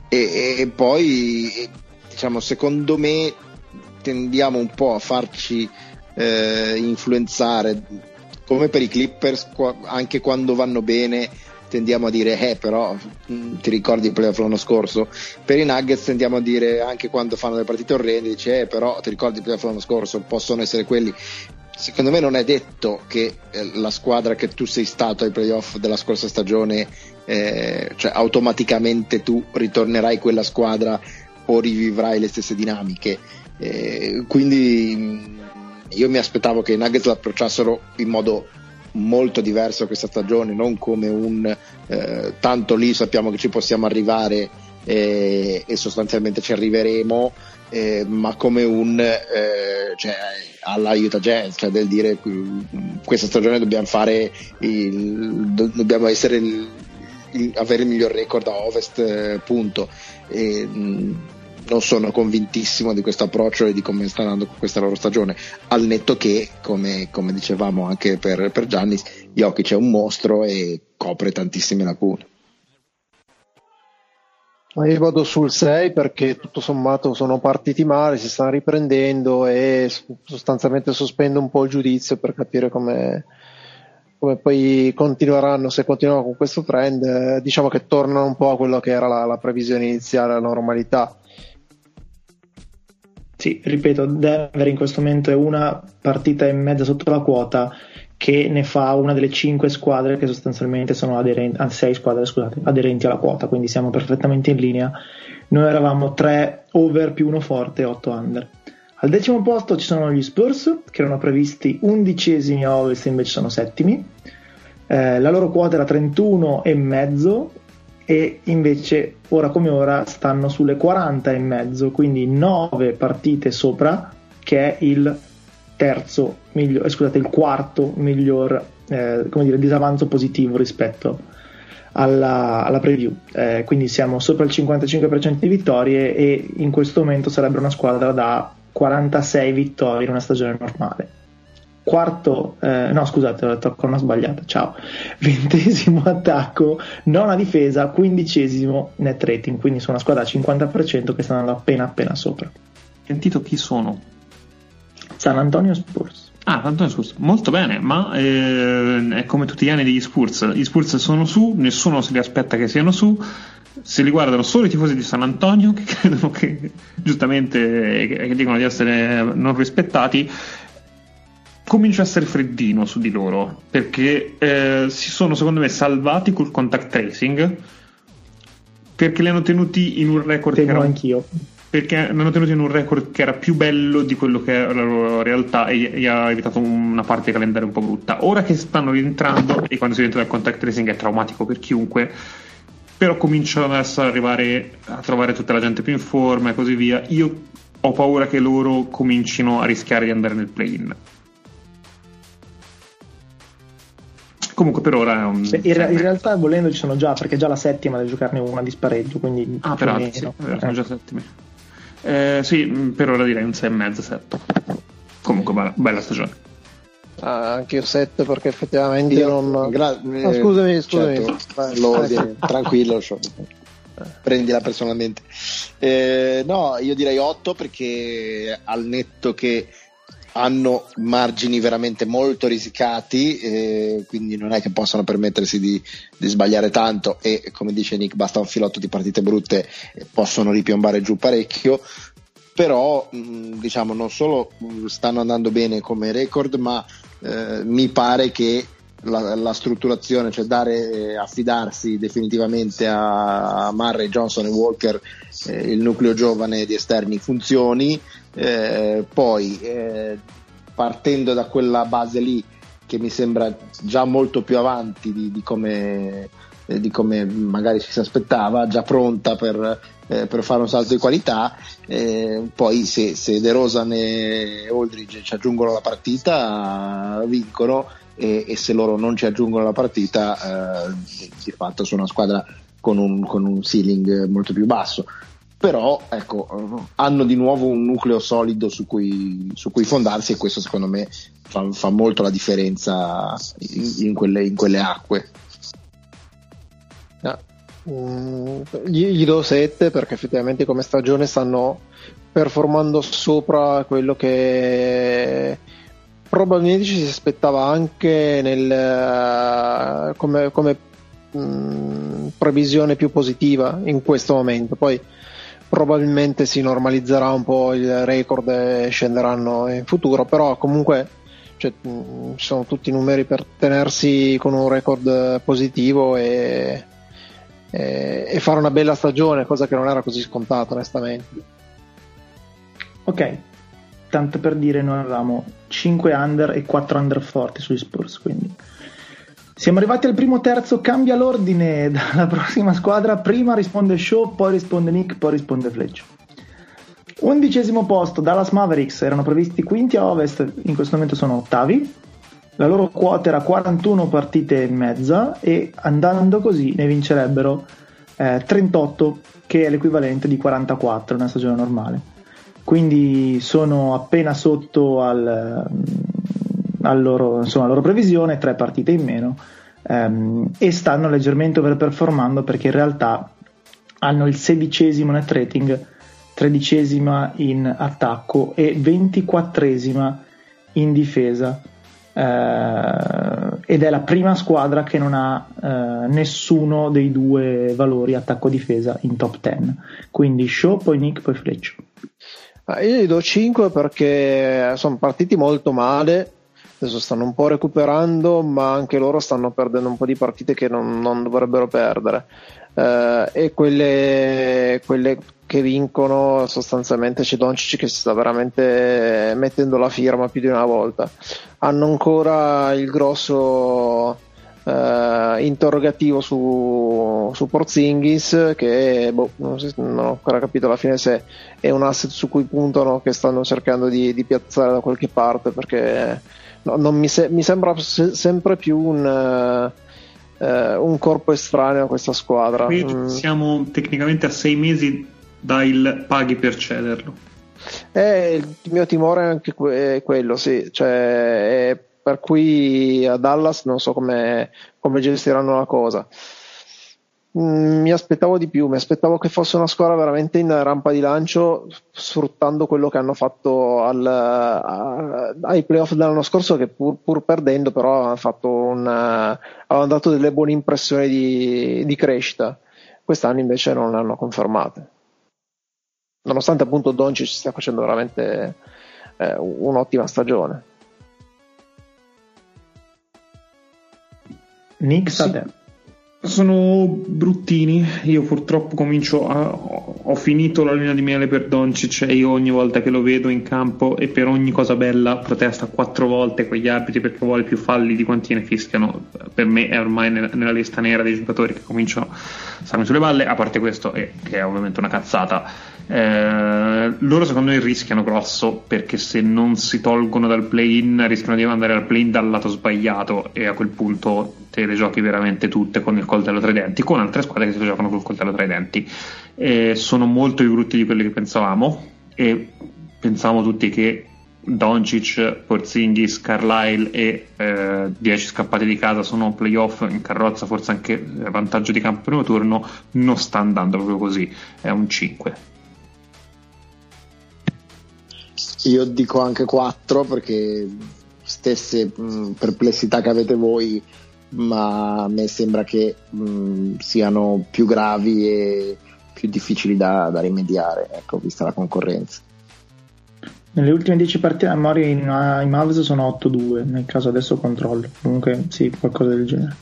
E, e, poi diciamo secondo me tendiamo un po' a farci eh, influenzare come per i Clippers anche quando vanno bene tendiamo a dire eh però mm, ti ricordi il playoff l'anno scorso? Per i Nuggets tendiamo a dire anche quando fanno le partite orrende dice eh però ti ricordi il playoff l'anno scorso? Possono essere quelli. Secondo me non è detto che eh, la squadra che tu sei stato ai playoff della scorsa stagione eh, cioè automaticamente tu ritornerai quella squadra o rivivrai le stesse dinamiche. Eh, quindi mm, io mi aspettavo che i Nuggets l'approcciassero in modo molto diverso questa stagione, non come un eh, tanto lì sappiamo che ci possiamo arrivare eh, e sostanzialmente ci arriveremo, eh, ma come un eh, cioè, Utah Jazz, cioè del dire questa stagione dobbiamo fare il, dobbiamo essere il, il, avere il miglior record a ovest, eh, punto. E, mh, non sono convintissimo di questo approccio e di come sta andando questa loro stagione, al netto che, come, come dicevamo anche per, per Giannis, Jokic è un mostro e copre tantissime lacune. Ma io vado sul 6 perché tutto sommato sono partiti male, si stanno riprendendo e sostanzialmente sospendo un po' il giudizio per capire come, come poi continueranno, se continuano con questo trend, eh, diciamo che tornano un po' a quello che era la, la previsione iniziale, la normalità. Sì, ripeto, Denver in questo momento è una partita e mezza sotto la quota che ne fa una delle cinque squadre che sostanzialmente sono aderenti, anzi sei squadre scusate, aderenti alla quota, quindi siamo perfettamente in linea. Noi eravamo tre over più uno forte, 8 under. Al decimo posto ci sono gli Spurs, che erano previsti undicesimi a ovest, invece sono settimi. Eh, la loro quota era 31 e invece ora come ora stanno sulle 40 e mezzo, quindi 9 partite sopra, che è il terzo miglior, eh, scusate, il quarto miglior eh, come dire, disavanzo positivo rispetto alla, alla preview. Eh, quindi siamo sopra il 55% di vittorie e in questo momento sarebbe una squadra da 46 vittorie in una stagione normale quarto, eh, no scusate, ho detto una sbagliata, ciao, *laughs* ventesimo attacco, nona difesa, quindicesimo net rating, quindi sono una squadra al 50% che sta andando appena appena sopra. Sentito chi sono? San Antonio Spurs. Ah, San Antonio Spurs, molto bene, ma eh, è come tutti gli anni degli Spurs, gli Spurs sono su, nessuno se li aspetta che siano su, se li guardano solo i tifosi di San Antonio *laughs* che credono che giustamente che dicono di essere non rispettati comincia a essere freddino su di loro perché eh, si sono secondo me salvati col contact tracing perché li hanno tenuti in un record Temo che era, anch'io. Perché hanno tenuti in un record che era più bello di quello che era la loro realtà e gli ha evitato una parte di calendario un po' brutta. Ora che stanno rientrando e quando si rientra dal contact tracing è traumatico per chiunque però cominciano adesso ad arrivare a trovare tutta la gente più in forma e così via io ho paura che loro comincino a rischiare di andare nel play-in Comunque per ora è un... in, in, realtà volendo ci sono già, perché già la settima deve giocarne una di spareggio, quindi... Ah, per altri, sì, eh. sono già settimi. Eh, sì, per ora direi un 6,5, 7. Comunque bella, bella stagione. Ah, anche io 7 perché effettivamente io, non... Gra- ah, scusami, scusami. Certo, lo, *laughs* tranquillo, prendila personalmente. Eh, no, io direi 8 perché al netto che hanno margini veramente molto risicati, eh, quindi non è che possono permettersi di, di, sbagliare tanto e come dice Nick basta un filotto di partite brutte e possono ripiombare giù parecchio, però mh, diciamo non solo stanno andando bene come record, ma eh, mi pare che la, la, strutturazione, cioè dare, eh, affidarsi definitivamente a, a Murray, Johnson e Walker, eh, il nucleo giovane di esterni funzioni, eh, poi eh, partendo da quella base lì che mi sembra già molto più avanti di, di, come, eh, di come, magari ci si aspettava, già pronta per, eh, per fare un salto di qualità, eh, poi se, se De Rosan e Aldridge ci aggiungono la partita vincono e, e se loro non ci aggiungono la partita di fatto sono una squadra con un, con un ceiling molto più basso però ecco, hanno di nuovo un nucleo solido su cui, su cui fondarsi e questo secondo me fa, fa molto la differenza in, in, quelle, in quelle, acque. Ah, mm, gli, gli do 7 perché effettivamente come stagione stanno performando sopra quello che probabilmente ci si aspettava anche nel, come, come mh, previsione più positiva in questo momento. Poi probabilmente si normalizzerà un po' il record e scenderanno in futuro, però comunque cioè, ci sono tutti numeri per tenersi con un record positivo e, e, e fare una bella stagione, cosa che non era così scontata onestamente. Ok, tanto per dire noi avevamo 5 under e 4 under forti sugli Spurs, quindi siamo arrivati al primo terzo, cambia l'ordine *laughs* dalla prossima squadra, prima risponde Shaw, poi risponde Nick, poi risponde Fletch. Undicesimo posto, Dallas Mavericks, erano previsti quinti a ovest, in questo momento sono ottavi, la loro quota era 41 partite e mezza e andando così ne vincerebbero eh, 38 che è l'equivalente di 44 in una stagione normale. Quindi sono appena sotto al, al loro, insomma, alla loro previsione, tre partite in meno ehm, e stanno leggermente overperformando perché in realtà hanno il sedicesimo net rating, tredicesima in attacco e ventiquattresima in difesa. Eh, ed è la prima squadra che non ha eh, nessuno dei due valori attacco-difesa in top 10. Quindi Show, poi Nick, poi Fleccio. Ah, io gli do 5 perché sono partiti molto male, adesso stanno un po' recuperando, ma anche loro stanno perdendo un po' di partite che non, non dovrebbero perdere. Uh, e quelle, quelle, che vincono sostanzialmente c'è Doncic che si sta veramente mettendo la firma più di una volta. Hanno ancora il grosso uh, interrogativo su, su Porzingis che boh, non, si, non, ho ancora capito alla fine se è un asset su cui puntano che stanno cercando di, di piazzare da qualche parte perché no, mi, se, mi, sembra se, sempre più un, uh, un, corpo estraneo a questa squadra. Qui mm. siamo tecnicamente a sei mesi dal paghi per cederlo. Eh, il mio timore è anche que- è quello, sì, cioè, per cui a Dallas non so come, come gestiranno la cosa. Mm, mi aspettavo di più, mi aspettavo che fosse una squadra veramente in rampa di lancio, sfruttando quello che hanno fatto al, a, ai playoff dell'anno scorso, che pur, pur perdendo, però hanno, fatto un, hanno dato delle buone impressioni di, di crescita. Quest'anno invece non le hanno confermate. Nonostante appunto Doncic stia facendo veramente eh, un'ottima stagione. Nick sì. Sono bruttini. Io purtroppo comincio a. Ho finito la luna di miele per Doncic e io ogni volta che lo vedo in campo e per ogni cosa bella protesta quattro volte con gli arbitri perché vuole più falli di quanti ne fischiano. Per me è ormai nella, lista nera dei giocatori che cominciano a starmi sulle balle. A parte questo, che è ovviamente una cazzata eh, loro secondo me rischiano grosso perché se non si tolgono dal play-in rischiano di andare al play-in dal lato sbagliato e a quel punto te le giochi veramente tutte con il coltello tra i denti, con altre squadre che le giocano col coltello tra i denti. Eh, sono molto più brutti di quelli che pensavamo e pensavamo tutti che Doncic, Porzingis, Carlisle e eh, 10 scappati di casa sono playoff in carrozza, forse anche vantaggio di campo primo turno, non sta andando proprio così, è un 5 io dico anche 4 perché stesse mh, perplessità che avete voi, ma a me sembra che mh, siano più gravi e più difficili da, da rimediare, ecco, vista la concorrenza. Nelle ultime 10 partite a memoria in, uh, i Mavs sono 8-2, nel caso adesso controllo, comunque sì, qualcosa del genere.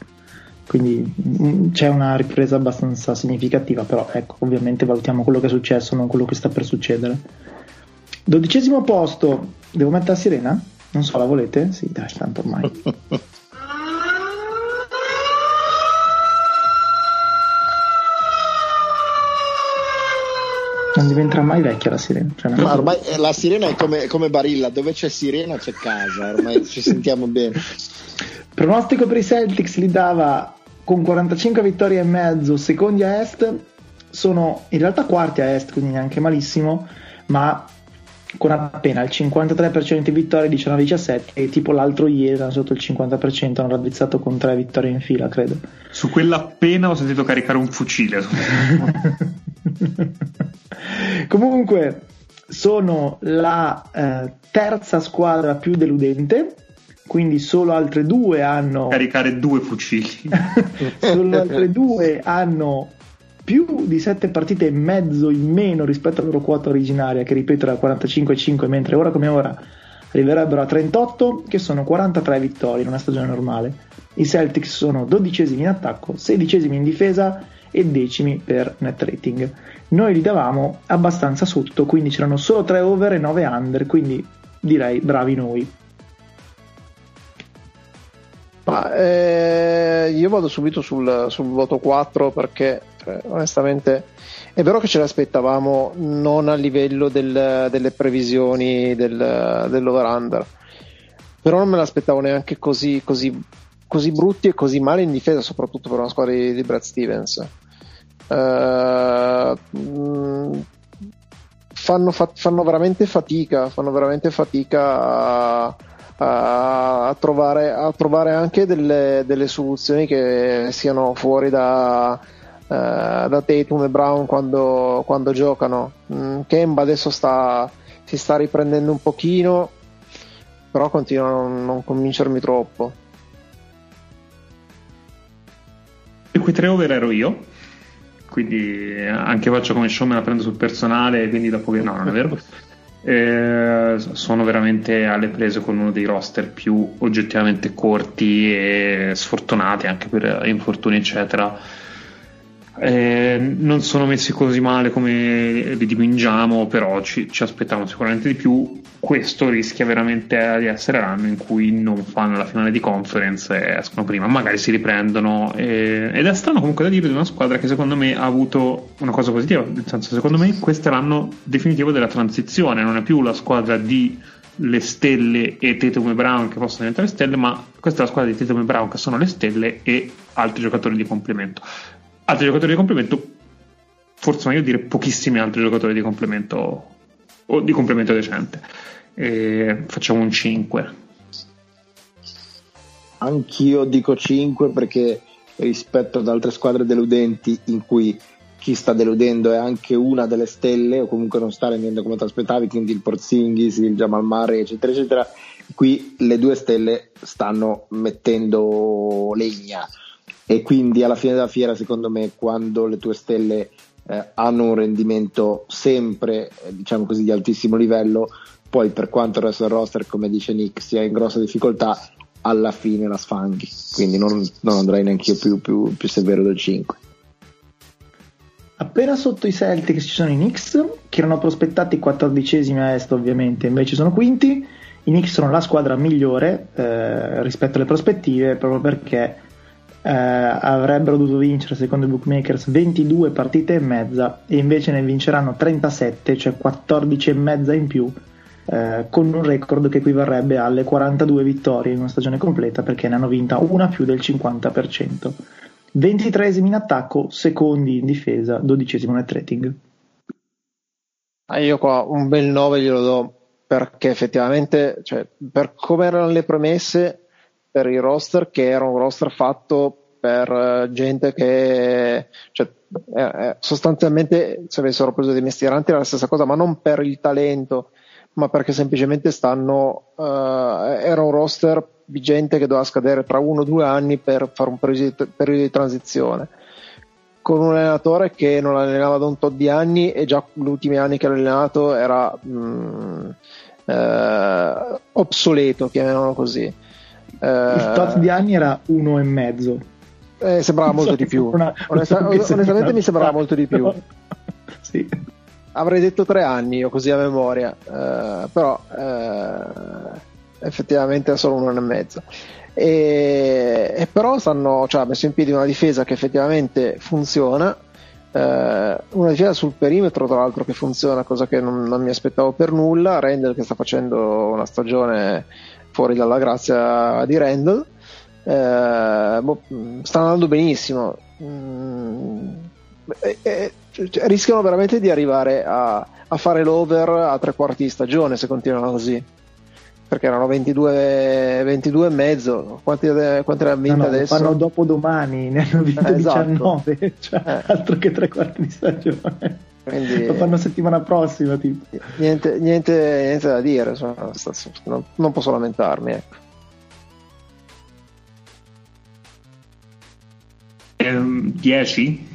Quindi mh, c'è una ripresa abbastanza significativa, però ecco, ovviamente valutiamo quello che è successo, non quello che sta per succedere. Dodicesimo posto, devo mettere la sirena? Non so, la volete? Sì, dai, tanto ormai. *laughs* non diventerà mai vecchia la sirena. Cioè, no, ormai eh, la sirena è come, come, Barilla, dove c'è sirena c'è casa, ormai ci sentiamo bene. Pronostico per i Celtics li dava con 45 vittorie e mezzo, secondi a est, sono in realtà quarti a est, quindi neanche malissimo, ma con appena il 53% di vittorie 19-17 e tipo l'altro ieri erano sotto il 50% hanno raddrizzato con tre vittorie in fila credo. Su quella appena ho sentito caricare un fucile. *laughs* Comunque sono la eh, terza squadra più deludente quindi solo altre due hanno caricare due fucili. *laughs* Solo altre due hanno più di 7 partite e mezzo in meno rispetto alla loro quota originaria che ripeto era 45-5 mentre ora come ora arriverebbero a 38 che sono 43 vittorie in una stagione normale. I Celtics sono dodicesimi in attacco sedicesimi in difesa e decimi per net rating. Noi li davamo abbastanza sotto quindi c'erano solo 3 over e 9 under quindi direi bravi noi ma eh, io vado subito sul, sul, voto 4 perché cioè, onestamente è vero che ce l'aspettavamo non a livello del, delle previsioni del, dell'over-under, però non me l'aspettavo neanche così, così, così, brutti e così male in difesa, soprattutto per una squadra di, di Brad Stevens. Uh, fanno, fa, fanno, veramente fatica, fanno veramente fatica a a, a, trovare, a trovare, anche delle, delle, soluzioni che siano fuori da, uh, da Tatum e Brown quando, quando giocano. Mm, Kemba adesso sta, si sta riprendendo un pochino, però continua a non, non convincermi troppo. E qui tre over ero io, quindi anche faccio come show me la prendo sul personale, quindi dopo che no, non è vero. *laughs* eh, sono veramente alle prese con uno dei roster più oggettivamente corti e sfortunati anche per infortuni eccetera eh, non sono messi così male come li dipingiamo, però ci, ci aspettavamo sicuramente di più. Questo rischia veramente di essere l'anno in cui non fanno la finale di conference e escono prima, magari si riprendono. E, ed è strano comunque da dire di una squadra che secondo me ha avuto una cosa positiva, nel senso secondo me questo è l'anno definitivo della transizione, non è più la squadra di le stelle e Tatum e Brown che possono diventare stelle, ma questa è la squadra di Tatum e Brown che sono le stelle e altri giocatori di complemento altri giocatori di complemento, forse meglio dire pochissimi altri giocatori di complemento o di complemento decente. E facciamo un 5. Anch'io dico 5 perché rispetto ad altre squadre deludenti in cui chi sta deludendo è anche una delle stelle o comunque non sta rendendo come ti aspettavi, quindi il Porzingis, il Jamal Murray, eccetera, eccetera. Qui le due stelle stanno mettendo legna e quindi alla fine della fiera secondo me quando le tue stelle eh, hanno un rendimento sempre eh, diciamo così di altissimo livello poi per quanto il resto del roster come dice Nick sia in grossa difficoltà alla fine la sfanghi quindi non, non andrei neanche io più, più, più severo del 5 Appena sotto i Celtics ci sono i Knicks, che erano prospettati 14 a est ovviamente, invece sono quinti. I Knicks sono la squadra migliore eh, rispetto alle prospettive, proprio perché eh, avrebbero dovuto vincere secondo i bookmakers 22 partite e mezza e invece ne vinceranno 37, cioè 14 e mezza in più, eh, con un record che equivarrebbe alle 42 vittorie in una stagione completa perché ne hanno vinta una più del 50%. 23 in attacco, secondi in difesa, 12 net rating. Ah, io qua un bel 9 glielo do perché effettivamente, cioè, per come erano le premesse, per il roster che era un roster fatto per eh, gente che cioè, eh, eh, sostanzialmente se avessero preso dei mestieranti era la stessa cosa, ma non per il talento, ma perché semplicemente stanno uh, era un roster di gente che doveva scadere tra uno o due anni per fare un periodo di transizione con un allenatore che non allenava da un tot di anni e già gli ultimi anni che l'ha allenato era mh, mm, eh, obsoleto, chiamiamolo così. Il tot di anni era uno e mezzo. Eh, sembrava molto so di più. Una, Onesta, onestamente mi sembrava molto di più. *laughs* sì. Avrei detto tre anni io così a memoria, eh, però eh, effettivamente è solo un anno e mezzo. E, e però stanno, cioè, ha messo in piedi una difesa che effettivamente funziona, eh, una difesa sul perimetro tra l'altro che funziona, cosa che non, non mi aspettavo per nulla, Randall che sta facendo una stagione fuori dalla grazia di Randall. Eh, boh, sta andando benissimo. Mm, eh, eh, cioè, rischiano veramente di arrivare a, a, fare l'over a tre quarti di stagione se continuano così. Perché erano 22, 22 e mezzo. Quanti, quanti ne hanno vinte no, no, adesso? Fanno dopo domani, ne hanno vinte eh, esatto. 19, *laughs* cioè, eh. altro che tre quarti di stagione. Quindi, lo fanno settimana prossima tipo. Niente, niente, niente da dire non, posso lamentarmi ecco. Ehm, mm, eh, 10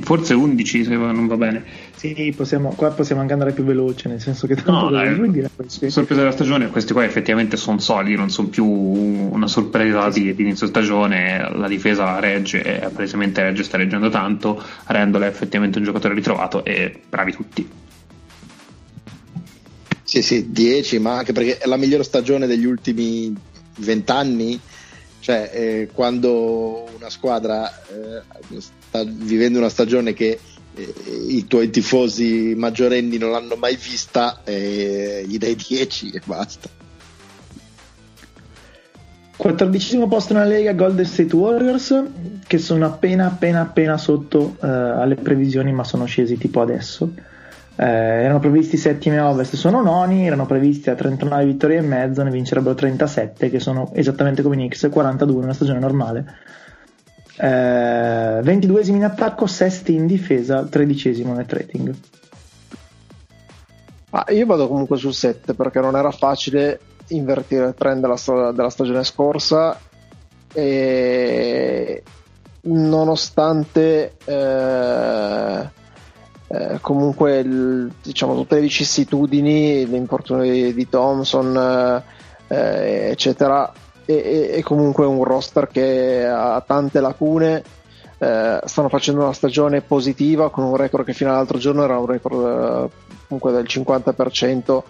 forse 11 se non va bene sì, possiamo, qua possiamo anche andare più veloce, nel senso che tanto no, dai, dire questi. sorpresa della stagione, questi qua effettivamente sono solidi, non sono più una sorpresa sì, di, di, inizio stagione, la difesa regge, palesemente regge, sta reggendo tanto, Rendola è effettivamente un giocatore ritrovato e bravi tutti. Sì, sì, 10, ma anche perché è la migliore stagione degli ultimi 20 anni cioè, eh, quando una squadra eh, sta vivendo una stagione che eh, i tuoi tifosi maggiorenni non l'hanno mai vista, eh, gli dai 10 e basta. 14 posto nella Lega Golden State Warriors che sono appena appena appena sotto eh, alle previsioni ma sono scesi tipo adesso eh, erano previsti settimi a ovest, sono noni, erano previsti a 39 vittorie e mezzo, ne vincerebbero 37, che sono esattamente come i Knicks, 42 in una stagione normale. Eh, 22 in attacco, sesti in difesa, 13 net rating. Ah, io vado comunque sul 7 perché non era facile invertire il trend della, della stagione scorsa e nonostante eh, eh, comunque il, diciamo tutte le vicissitudini, l'infortunio di, Thompson, eh, eh eccetera, è comunque un roster che ha tante lacune. Eh, stanno facendo una stagione positiva con un record che fino all'altro giorno era un record eh, comunque del 50%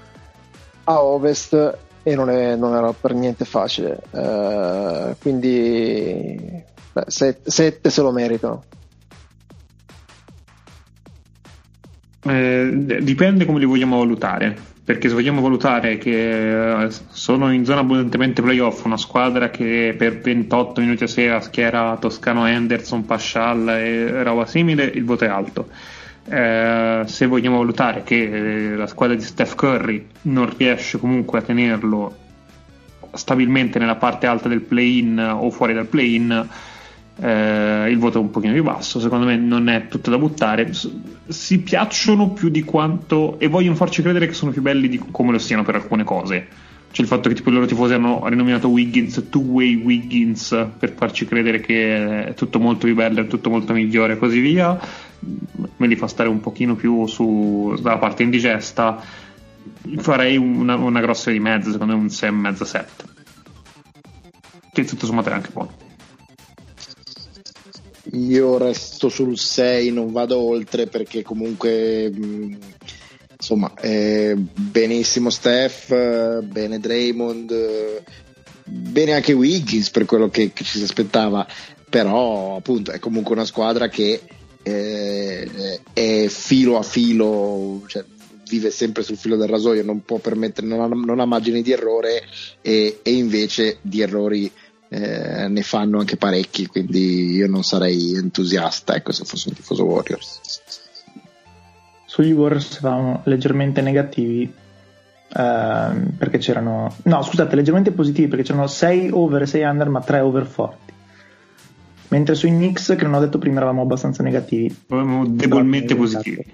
a ovest e non, è, non era per niente facile. quindi 7 se lo meritano. Eh, dipende come li vogliamo valutare. Perché se vogliamo valutare che eh, sono in zona abbondantemente playoff, una squadra che per 28 minuti a sera schiera Toscano Henderson, Pascial e roba simile, il voto è alto. Eh, se vogliamo valutare che eh, la squadra di Steph Curry non riesce comunque a tenerlo stabilmente nella parte alta del play-in o fuori dal play-in, eh, il voto è un pochino più basso, secondo me non è tutto da buttare, si piacciono più di quanto e vogliono farci credere che sono più belli di come lo siano per alcune cose. C'è il fatto che tipo i loro tifosi hanno rinominato Wiggins two-way Wiggins per farci credere che è tutto molto più bello, è tutto molto migliore e così via. Me li fa stare un pochino più su, dalla parte indigesta. Farei una, una grossa di mezzo, secondo me un 6,5-7. Che tutto sommato è anche buono. Io resto sul 6, non vado oltre perché comunque mh, insomma eh, benissimo Steph, bene Draymond, bene anche Wiggins per quello che, che, ci si aspettava, però appunto è comunque una squadra che eh, è filo a filo, cioè, vive sempre sul filo del rasoio, non può permettere, non ha, non ha margini di errore e, e invece di errori eh, ne fanno anche parecchi, quindi io non sarei entusiasta ecco, se fossi un tifoso Warriors. Sugli Warriors eravamo leggermente negativi eh, perché c'erano, no scusate, leggermente positivi perché c'erano 6 over e 6 under, ma 3 over forti. Mentre sui Knicks, che non ho detto prima, eravamo abbastanza negativi. Eravamo debolmente positivi.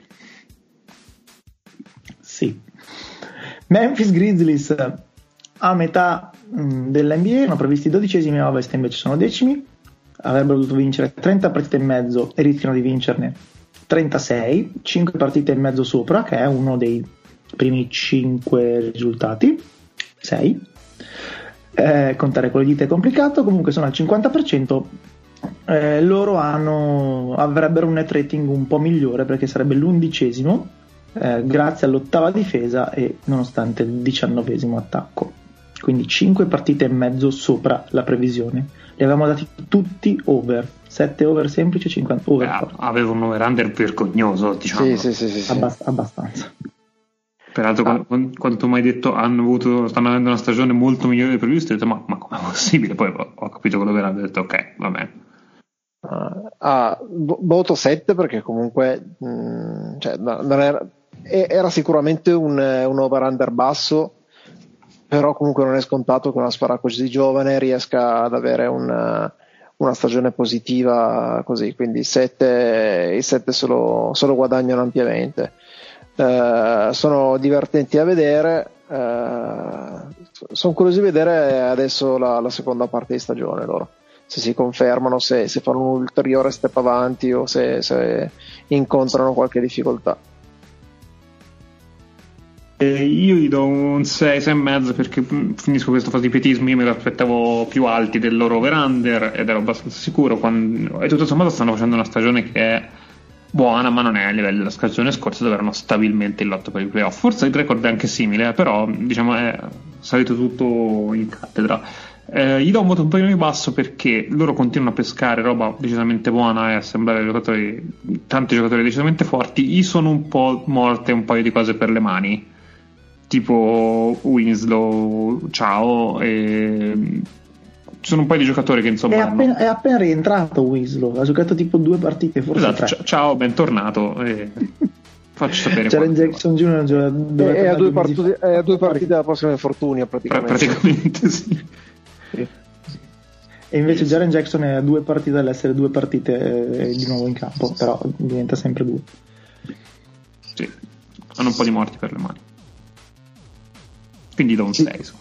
Sì. Memphis Grizzlies a metà mh, dell'NBA erano previsti dodicesimi a ovest invece sono decimi. Avrebbero dovuto vincere 30 partite e mezzo e rischiano di vincerne 36 5 partite e mezzo sopra che è uno dei primi 5 risultati 6 eh, contare con le dita è complicato comunque sono al 50% eh, loro hanno, avrebbero un net rating un po' migliore perché sarebbe l'undicesimo eh, grazie all'ottava difesa e nonostante il diciannovesimo attacco quindi 5 partite e mezzo sopra la previsione. Li avevamo dati tutti over, 7 over semplice, 50 over. Beh, aveva un over-under vergognoso, diciamo. Sì, sì, sì, sì, Abbast- abbastanza. Peraltro, ah. quando, quando mi hai detto hanno avuto, stanno avendo una stagione molto migliore del previsto, ho detto ma, ma com'è possibile? Poi ho, ho capito quello che era, ho detto ok, va bene. Uh, ah, voto 7 perché comunque mh, mm, cioè, non era, era sicuramente un, un over-under basso però comunque non è scontato che una squadra così giovane riesca ad avere una, una stagione positiva così, quindi i 7, i 7 se, lo, guadagnano ampiamente. Uh, sono divertenti a vedere, uh, sono curioso di vedere adesso la, la, seconda parte di stagione loro, se si confermano, se, se, fanno un ulteriore step avanti o se, se incontrano qualche difficoltà. Eh, io gli do un 6, 6 e mezzo perché mm, finisco questo fase di pietismo. Io me lo aspettavo più alti del loro over-under ed ero abbastanza sicuro. Quando... E tutto sommato stanno facendo una stagione che è buona, ma non è a livello della stagione scorsa dove erano stabilmente in lotta per i playoff. Forse il record è anche simile, però diciamo è salito tutto in cattedra. Eh, gli do un voto un po' più basso perché loro continuano a pescare roba decisamente buona e a sembrare giocatori, tanti giocatori decisamente forti. Gli sono un po' morte un paio di cose per le mani, tipo Winslow, ciao, e ci sono un paio di giocatori che insomma. È appena, hanno... è appena rientrato Winslow, ha giocato tipo due partite, forse. Esatto, c- ciao, bentornato. E... *laughs* Faccio sapere. Jaren Jackson Jr. Gioca, è, a due, partite, è a due partite dalla prossima infortunio, praticamente. Pra- praticamente sì. E invece Jaren Jackson è a due partite dall'essere due partite eh, di nuovo in campo, però diventa sempre due. Sì, hanno un po' di morti per le mani. Quindi do un 6. Sì.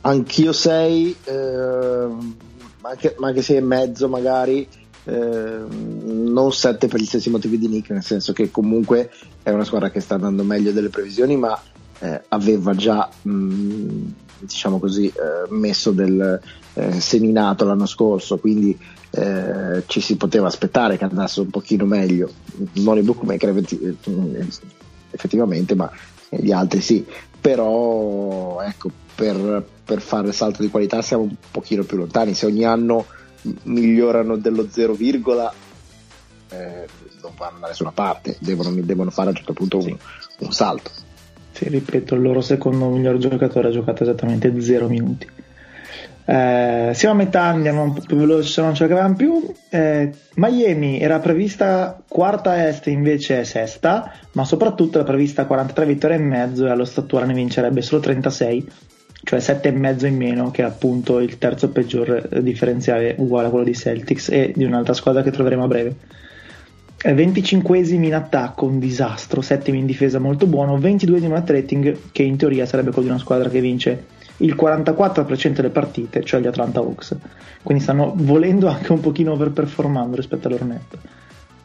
Anch'io 6, eh, anche, anche 6 e mezzo magari. Eh, non 7 per gli stessi motivi di Nick, nel senso che comunque è una squadra che sta andando meglio delle previsioni, ma eh, aveva già mh, mm, diciamo così, eh, messo del eh, seminato l'anno scorso, quindi eh, ci si poteva aspettare che andasse un pochino meglio, non i bookmaker effettivamente, ma gli altri sì, però ecco, per, per fare il salto di qualità siamo un pochino più lontani, se ogni anno migliorano dello 0, eh, non vanno da nessuna parte, devono, devono, fare a un certo punto un, un salto. Sì, ripeto, il loro secondo miglior giocatore ha giocato esattamente 0 minuti. Eh, siamo a metà, andiamo un po' più veloci se non ce l'avevamo più. Eh, Miami era prevista quarta est, invece è sesta, ma soprattutto era prevista 43 vittorie e mezzo e allo stato ne vincerebbe solo 36, cioè 7 e mezzo in meno, che è appunto il terzo peggior differenziale uguale a quello di Celtics e di un'altra squadra che troveremo a breve. 25esimi in attacco, un disastro, settimi in difesa molto buono, 22esimo net rating che in teoria sarebbe quello di una squadra che vince il 44% delle partite, cioè gli Atlanta Hawks. Quindi stanno volendo anche un pochino overperformando rispetto all'Ornetto.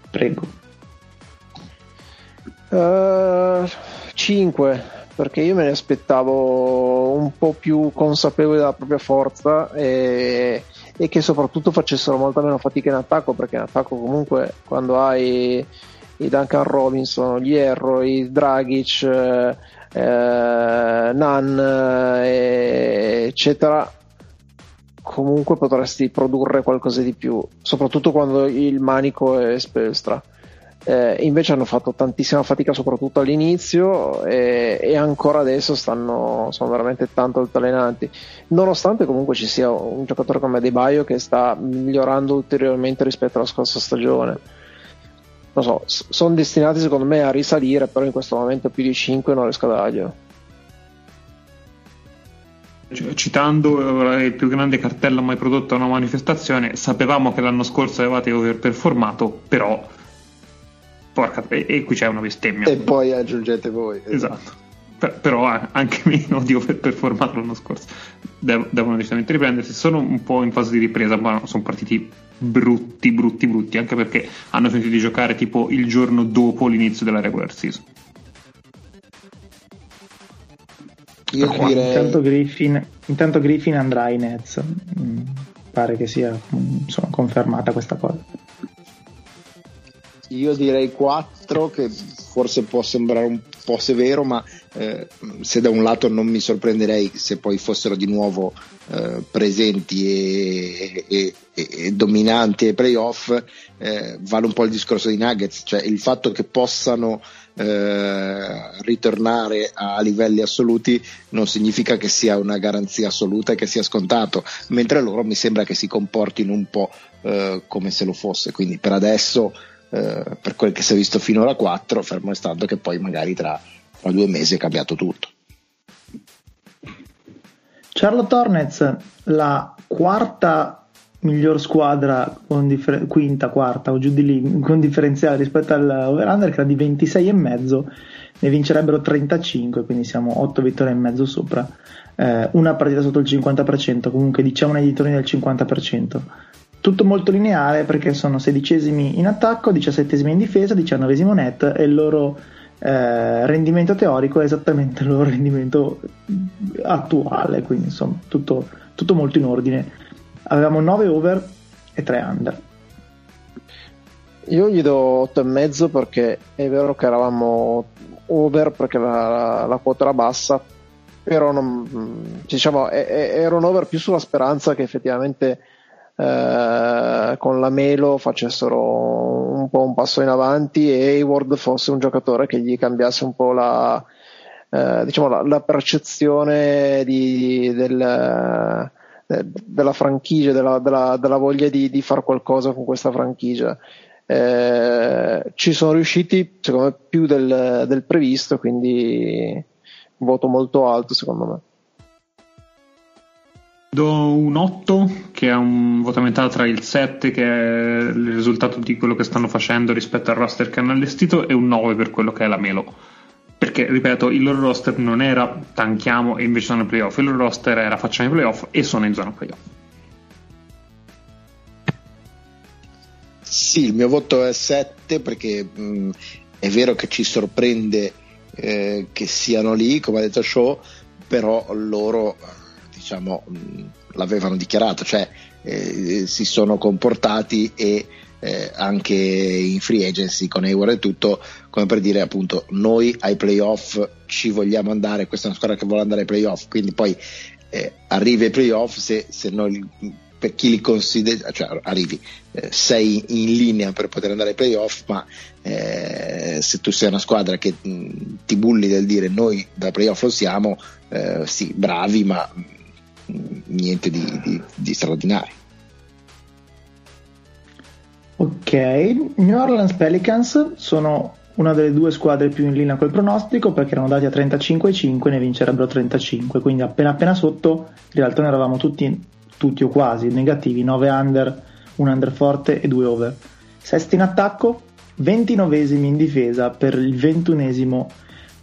Prego. Uh, 5 perché io me ne aspettavo un po' più consapevoli della propria forza e e che soprattutto facessero molta meno fatica in attacco perché in attacco comunque quando hai i Duncan Robinson, gli Erro, i Dragic, eh, Nan, eh, eccetera, comunque potresti produrre qualcosa di più, soprattutto quando il manico è Spelstra eh, invece hanno fatto tantissima fatica soprattutto all'inizio e, e ancora adesso stanno, sono veramente tanto altalenanti. Nonostante comunque ci sia un giocatore come De Baio che sta migliorando ulteriormente rispetto alla scorsa stagione non so, sono destinati secondo me a risalire però in questo momento più di 5 non riesco a darglielo citando il più grande cartello mai prodotto a una manifestazione, sapevamo che l'anno scorso avevate overperformato, però Porca, e, e, qui c'è una bestemmia. E poi aggiungete voi. Esatto. esatto. *laughs* Per, però anche meno di aver performato l'anno scorso. Dev, devono decisamente riprendersi. Sono un po' in fase di ripresa, ma sono partiti brutti, brutti, brutti. Anche perché hanno finito di giocare tipo il giorno dopo l'inizio della regular season. Io direi... intanto, Griffin, intanto Griffin andrà in Nets. Mm, pare che sia insomma, confermata questa cosa. Io direi 4 che forse può sembrare un po' severo, ma eh, se da un lato non mi sorprenderei se poi fossero di nuovo eh, presenti e, e, e, e, dominanti ai playoff, eh, vale un po' il discorso dei Nuggets, cioè il fatto che possano eh, ritornare a livelli assoluti non significa che sia una garanzia assoluta e che sia scontato, mentre loro mi sembra che si comportino un po' eh, come se lo fosse, quindi per adesso eh, per quel che si è visto finora 4, fermo restando che poi magari tra, tra due mesi è cambiato tutto. Charlotte Hornets, la quarta miglior squadra differ- quinta, quarta o giù di lì con differenziale rispetto all'over-under che era di 26,5 ne vincerebbero 35 quindi siamo 8 vittorie e mezzo sopra eh, una partita sotto il 50% comunque diciamo nei dintorni del 50% tutto molto lineare perché sono sedicesimi in attacco 17 in difesa 19 net e il loro eh, rendimento teorico è esattamente il loro rendimento attuale quindi insomma tutto, tutto molto in ordine avevamo 9 over e 3 under. Io gli do 8,5 perché è vero che eravamo over perché la, la, quota era bassa, però non, diciamo, era un over più sulla speranza che effettivamente eh, con la Melo facessero un po' un passo in avanti e Hayward fosse un giocatore che gli cambiasse un po' la, eh, diciamo, la, la percezione di, del eh, della franchigia, della, della, della voglia di, di fare qualcosa con questa franchigia. Eh, ci sono riusciti secondo me più del, del previsto, quindi voto molto alto secondo me. Do un 8 che è un voto a metà tra il 7 che è il risultato di quello che stanno facendo rispetto al roster che hanno allestito e un 9 per quello che è la Melo. Perché ripeto il loro roster non era tanchiamo e invece sono in playoff. Il loro roster era facciamo i playoff e sono in zona playoff. Sì il mio voto è 7 perché mh, è vero che ci sorprende eh, che siano lì come ha detto Show però loro diciamo mh, l'avevano dichiarato cioè eh, si sono comportati e eh, anche in free agency con Hayward e tutto, come per dire appunto noi ai playoff ci vogliamo andare, questa è una squadra che vuole andare ai playoff, quindi poi eh, arrivi ai playoff se, se noi, per chi li considera, cioè arrivi, eh, sei in linea per poter andare ai playoff, ma eh, se tu sei una squadra che mh, ti bulli del dire noi da playoff lo siamo, eh, sì, bravi, ma niente di, di, di straordinario. Ok, New Orleans Pelicans sono una delle due squadre più in linea col pronostico perché erano dati a 35,5 e ne vincerebbero 35, quindi appena appena sotto in realtà ne eravamo tutti, tutti o quasi negativi, 9 under, un under forte e 2 over. Sesti in attacco, 29 in difesa per il 21esimo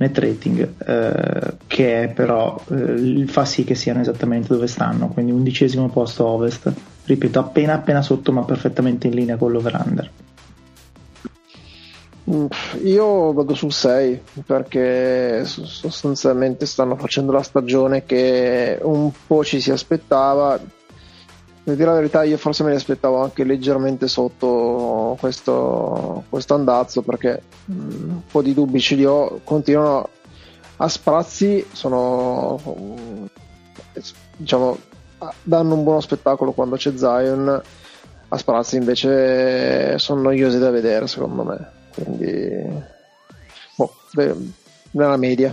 net rating, eh, che però eh, fa sì che siano esattamente dove stanno, quindi undicesimo posto ovest. Ripeto appena appena sotto ma perfettamente in linea con l'over-under. Io vado sul 6 perché sostanzialmente stanno facendo la stagione che un po' ci si aspettava per dire la verità io forse me li aspettavo anche leggermente sotto questo, questo andazzo perché mm, un po' di dubbi ce li ho. Continuano a sprazzi sono diciamo danno un buono spettacolo quando c'è Zion. A Sprazzi invece sono noiosi da vedere secondo me. Quindi boh, nella media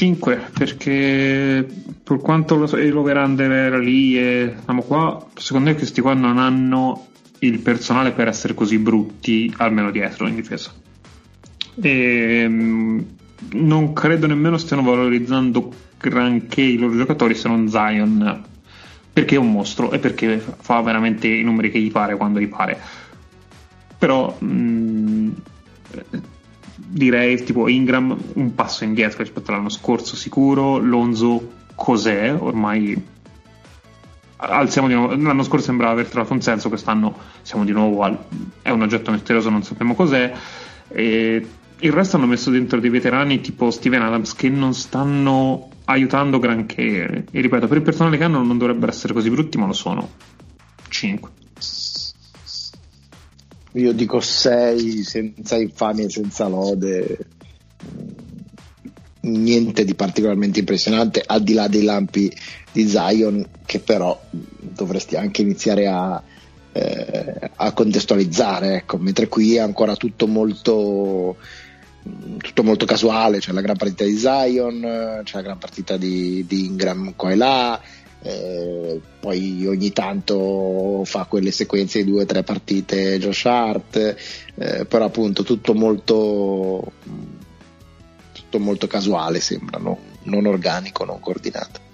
5 perché per quanto lo, l'over-under era lì e siamo qua secondo me questi qua non hanno il personale per essere così brutti almeno dietro in difesa. E mm, non credo nemmeno stiano valorizzando granché i loro giocatori se non Zion perché è un mostro e perché fa veramente i numeri che gli pare quando gli pare. Però mh, mm, direi tipo Ingram un passo indietro rispetto all'anno scorso sicuro Lonzo cos'è ormai alziamo di nuovo l'anno scorso sembrava aver trovato un senso quest'anno siamo di nuovo al è un oggetto misterioso non sappiamo cos'è e il resto hanno messo dentro dei veterani tipo Steven Adams che non stanno aiutando granché. E ripeto, per il personale che hanno non dovrebbero essere così brutti, ma lo sono. 5. Io dico 6 senza infamia e senza lode. Niente di particolarmente impressionante, al di là dei lampi di Zion, che però dovresti anche iniziare a, eh, a contestualizzare. Ecco. Mentre qui è ancora tutto molto tutto molto casuale, c'è la gran partita di Zion, c'è la gran partita di, di Ingram qua e là, eh, poi ogni tanto fa quelle sequenze di due o tre partite Josh Hart, eh, però appunto tutto molto, tutto molto casuale sembra, no? non organico, non coordinato.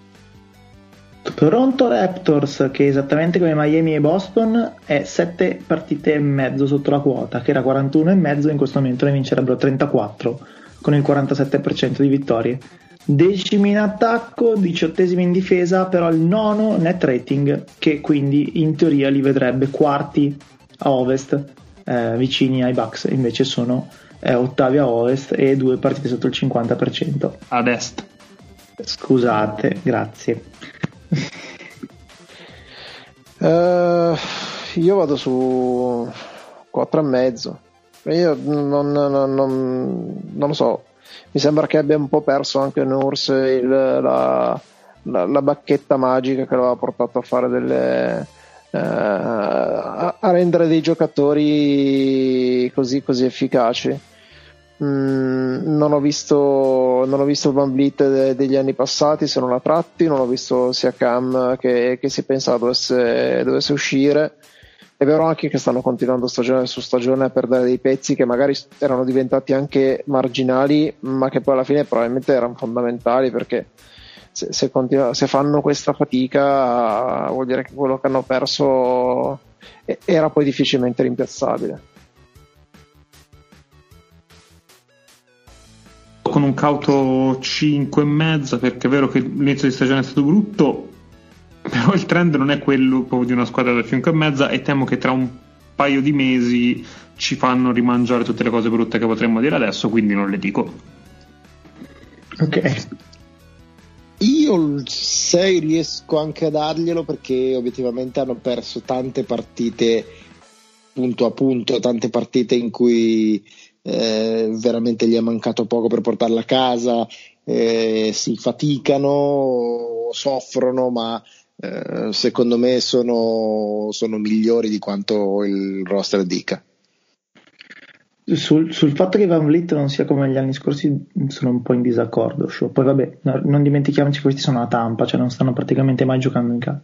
Toronto Raptors, che esattamente come Miami e Boston, è 7 partite e mezzo sotto la quota, che era 41 e mezzo, in questo momento ne vincerebbero 34 con il 47% di vittorie. Decimi in attacco, diciottesimi in difesa, però il nono net rating, che quindi in teoria li vedrebbe quarti a ovest, eh, vicini ai Bucks, invece sono eh, ottavi a ovest e due partite sotto il 50%. Ad est. Scusate, grazie. uh, io vado su 4,5. Io non, non, non, non, lo so, mi sembra che abbia un po' perso anche Nurse il, la, la, la, bacchetta magica che lo ha portato a fare delle. Uh, a, a, rendere dei giocatori così, così efficaci. Mm, non, ho visto, non ho visto Van Vliet de, degli anni passati se non a tratti, non ho visto sia Cam che, che si pensava dovesse, dovesse uscire. È vero anche che stanno continuando stagione su stagione a perdere dei pezzi che magari erano diventati anche marginali, ma che poi alla fine probabilmente erano fondamentali perché se, se, continua, se fanno questa fatica vuol dire che quello che hanno perso era poi difficilmente rimpiazzabile. con un cauto 5,5 perché è vero che l'inizio di stagione è stato brutto, però il trend non è quello proprio di una squadra da 5,5 e temo che tra un paio di mesi ci fanno rimangiare tutte le cose brutte che potremmo dire adesso, quindi non le dico. Ok. Io il 6 riesco anche a darglielo perché obiettivamente hanno perso tante partite punto a punto, tante partite in cui eh, veramente gli è mancato poco per portarla a casa, eh, si faticano, soffrono, ma eh, secondo me sono, sono, migliori di quanto il roster dica. Sul, sul, fatto che Van Vliet non sia come gli anni scorsi sono un po' in disaccordo. Show. Poi vabbè, no, non dimentichiamoci che questi sono a Tampa, cioè non stanno praticamente mai giocando in casa.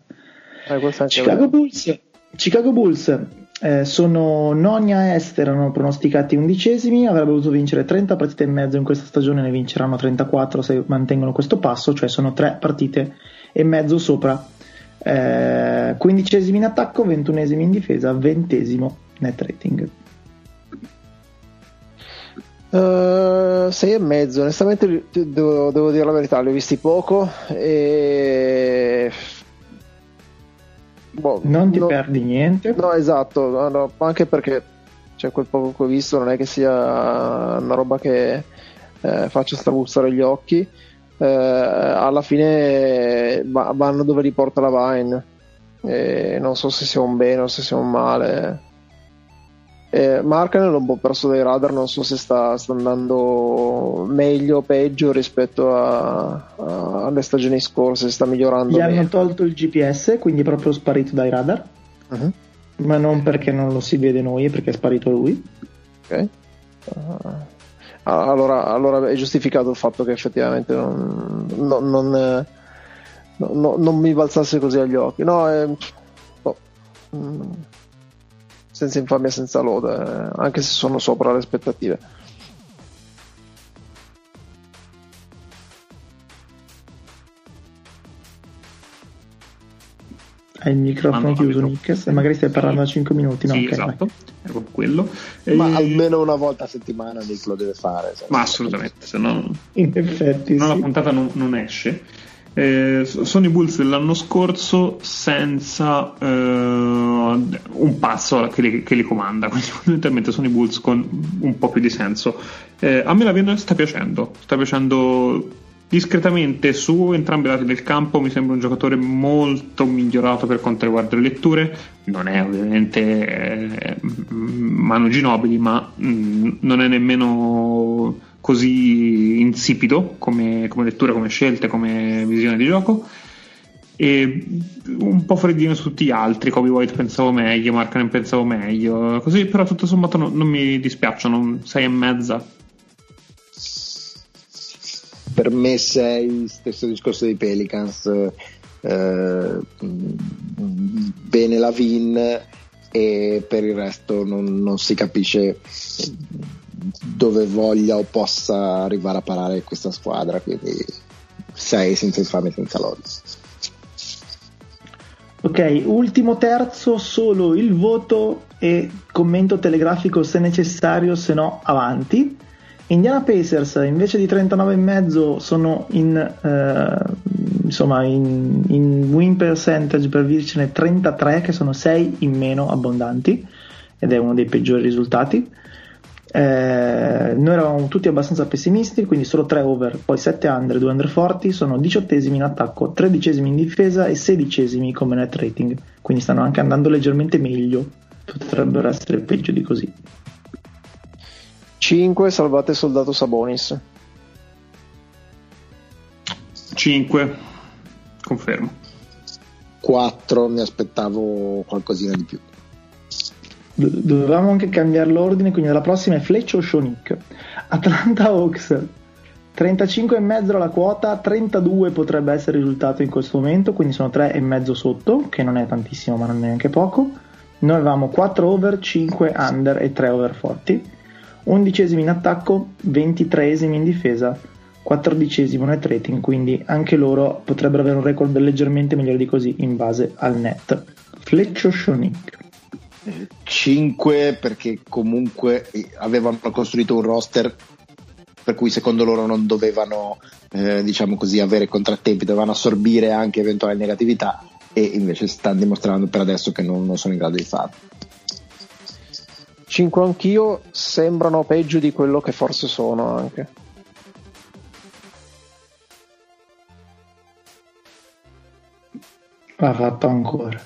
Eh, Chicago Bulls, Chicago Bulls eh, sono nonni a est, erano pronosticati undicesimi, avrebbero dovuto vincere 30 partite e mezzo in questa stagione, ne vinceranno 34 se mantengono questo passo, cioè sono 3 partite e mezzo sopra. Eh, quindicesimi in attacco, ventunesimi in difesa, ventesimo net rating. Uh, sei e mezzo, onestamente devo, devo, dire la verità, li ho visti poco e Boh, non ti no, perdi niente. No, esatto, no, no, anche perché cioè, quel poco che ho visto non è che sia una roba che eh, faccia strabuzzare gli occhi. Eh, alla fine vanno dove li porta la Vine. E non so se sia un bene o se sia un male. Eh, Marken l'ho un po' perso dai radar, non so se sta, sta andando meglio o peggio rispetto a, a, alle stagioni scorse, se sta migliorando. Gli meno. hanno tolto il GPS, quindi è proprio sparito dai radar, uh-huh. ma non perché non lo si vede noi, perché è sparito lui. Ok. Uh, allora, allora, è giustificato il fatto che effettivamente non, non, non, non mi balzasse così agli occhi. No, è, oh, mm senza infamia senza lode, eh, anche se sono sopra le aspettative. Hai il microfono chiuso, Nick, se magari stai parlando da 5 minuti. No? Sì, okay, esatto, è proprio quello. Ma e... almeno una volta a settimana Nick lo deve fare. Ma assolutamente, se no, in effetti, no sì. la puntata non, non esce. Eh, sono i Bulls dell'anno scorso senza eh, un passo che li, che li, comanda, *laughs* quindi fondamentalmente sono i Bulls con un po' più di senso. Eh, a me la Vienna sta piacendo, sta piacendo discretamente su entrambi i lati del campo, mi sembra un giocatore molto migliorato per quanto riguarda le letture, non è ovviamente eh, Manu Ginobili, ma mh, mm, non è nemmeno così insipido come, come lettura, come scelte, come visione di gioco. E un po' freddino su tutti gli altri. Kobe White pensavo meglio Markkanen pensavo meglio così però tutto sommato non, non mi dispiacciono. 6 e mezza per me 6 stesso discorso dei Pelicans eh, bene la Vin e per il resto non, non si capisce dove voglia o possa arrivare a parare questa squadra, quindi sei senza infame senza lode. Ok, ultimo terzo, solo il voto e commento telegrafico se necessario, se no avanti. Indiana Pacers invece di 39,5 sono in, eh, insomma, in, in, win percentage per vincere 33 che sono 6 in meno abbondanti ed è uno dei peggiori risultati. Eh, noi eravamo tutti abbastanza pessimisti, quindi solo 3 over, poi 7 under, 2 under forti, sono 18 in attacco, 13 in difesa e 16 come net rating, quindi stanno anche andando leggermente meglio, potrebbero essere peggio di così. 5 salvate soldato Sabonis. 5, confermo. 4 mi aspettavo qualcosina di più dovevamo anche cambiare l'ordine, quindi la prossima è Fletch o Shonik. Atlanta Hawks 35,5 la quota, 32 potrebbe essere il risultato in questo momento, quindi sono 3,5 sotto, che non è tantissimo ma non è neanche poco. Noi avevamo 4 over, 5 under e 3 over forti. 11 in attacco, 23 in difesa, 14 net rating, quindi anche loro potrebbero avere un record leggermente migliore di così in base al net. Fleccio Shonik. 5 perché comunque avevano costruito un roster per cui secondo loro non dovevano eh, diciamo così avere contrattempi dovevano assorbire anche eventuali negatività e invece stanno dimostrando per adesso che non, non sono in grado di farlo 5 anch'io sembrano peggio di quello che forse sono anche ha fatto ancora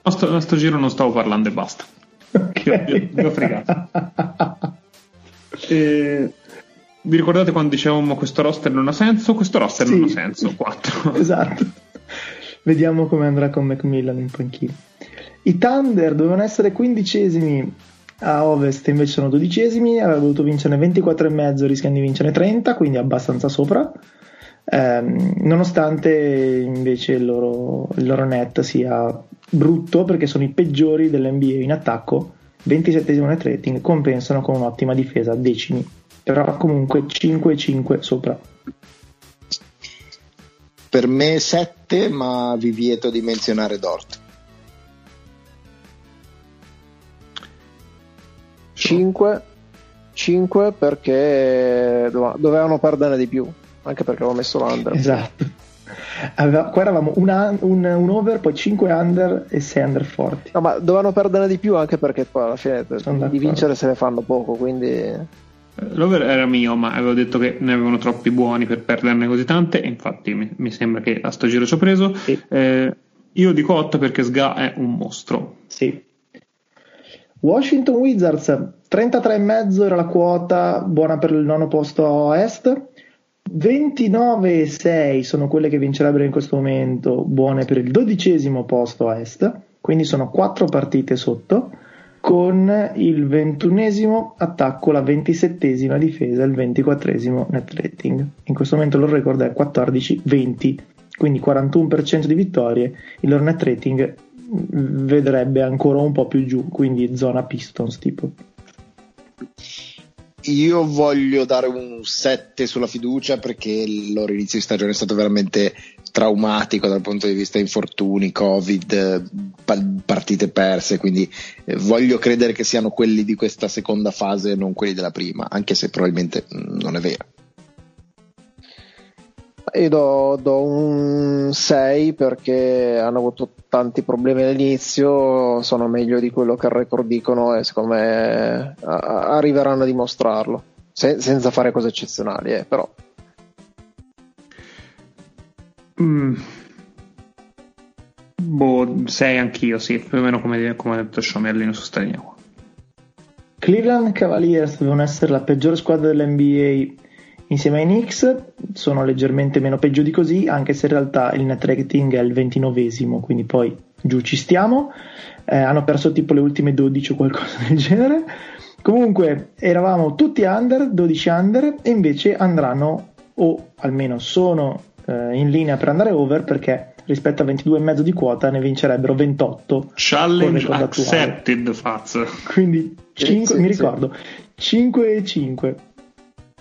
a sto, a sto giro non stavo parlando e basta. Okay. Vi ho fregato. *laughs* E... Vi ricordate quando dicevamo questo roster non ha senso? Questo roster sì. non ha senso. 4. *laughs* esatto. Vediamo come andrà con Macmillan in panchina. I Thunder dovevano essere quindicesimi a ovest, invece sono dodicesimi. Aveva dovuto vincere 24,5, rischiano di vincere 30, quindi abbastanza sopra. Eh, nonostante invece il loro, il loro net sia brutto perché sono i peggiori dell'NBA in attacco, 27 net rating, compensano con un'ottima difesa, decimi, però comunque 5-5 sopra. Per me 7, ma vi vieto di menzionare Dort. 5, 5 perché dovevano perdere di più, anche perché avevo messo l'under. Esatto. Aveva, qua eravamo un, un, un, over, poi 5 under e 6 under forti. No, ma dovevano perdere di più anche perché poi alla fine di vincere se ne fanno poco, quindi... Eh, l'over era mio, ma avevo detto che ne avevano troppi buoni per perderne così tante, e infatti mi, mi sembra che a sto giro ci ho preso. Sì. Eh, io dico 8 perché Sga è un mostro. Sì. Washington Wizards 33,5 era la quota buona per il nono posto a est. 29 e 6 sono quelle che vincerebbero in questo momento, buone per il dodicesimo posto a est, quindi sono 4 partite sotto, con il ventunesimo attacco, la ventisettesima difesa e il ventiquattresimo net rating. In questo momento il loro record è 14-20, quindi 41% di vittorie, il loro net rating vedrebbe ancora un po' più giù, quindi zona Pistons tipo. Io voglio dare un 7 sulla fiducia perché il loro inizio di stagione è stato veramente traumatico dal punto di vista infortuni, covid, partite perse, quindi eh, voglio credere che siano quelli di questa seconda fase e non quelli della prima, anche se probabilmente mm, non è vero. Io do, do, un 6 perché hanno avuto tanti problemi all'inizio, sono meglio di quello che il record dicono e secondo me arriveranno a dimostrarlo, Se, senza fare cose eccezionali, eh, però. Mm. Boh, 6 anch'io, sì, più o meno come, come ha detto Sciomerlino su Stadia. Cleveland Cavaliers devono essere la peggiore squadra dell'NBA Insieme ai Knicks sono leggermente meno peggio di così, anche se in realtà il net rating è il ventinovesimo, quindi poi giù ci stiamo. Eh, hanno perso tipo le ultime 12 o qualcosa del genere. Comunque eravamo tutti under, 12 under, e invece andranno, o almeno sono eh, in linea per andare over perché rispetto a 22,5 di quota ne vincerebbero 28. Challenge accepted, Faz. Quindi 5, sì, mi ricordo, 5 e 5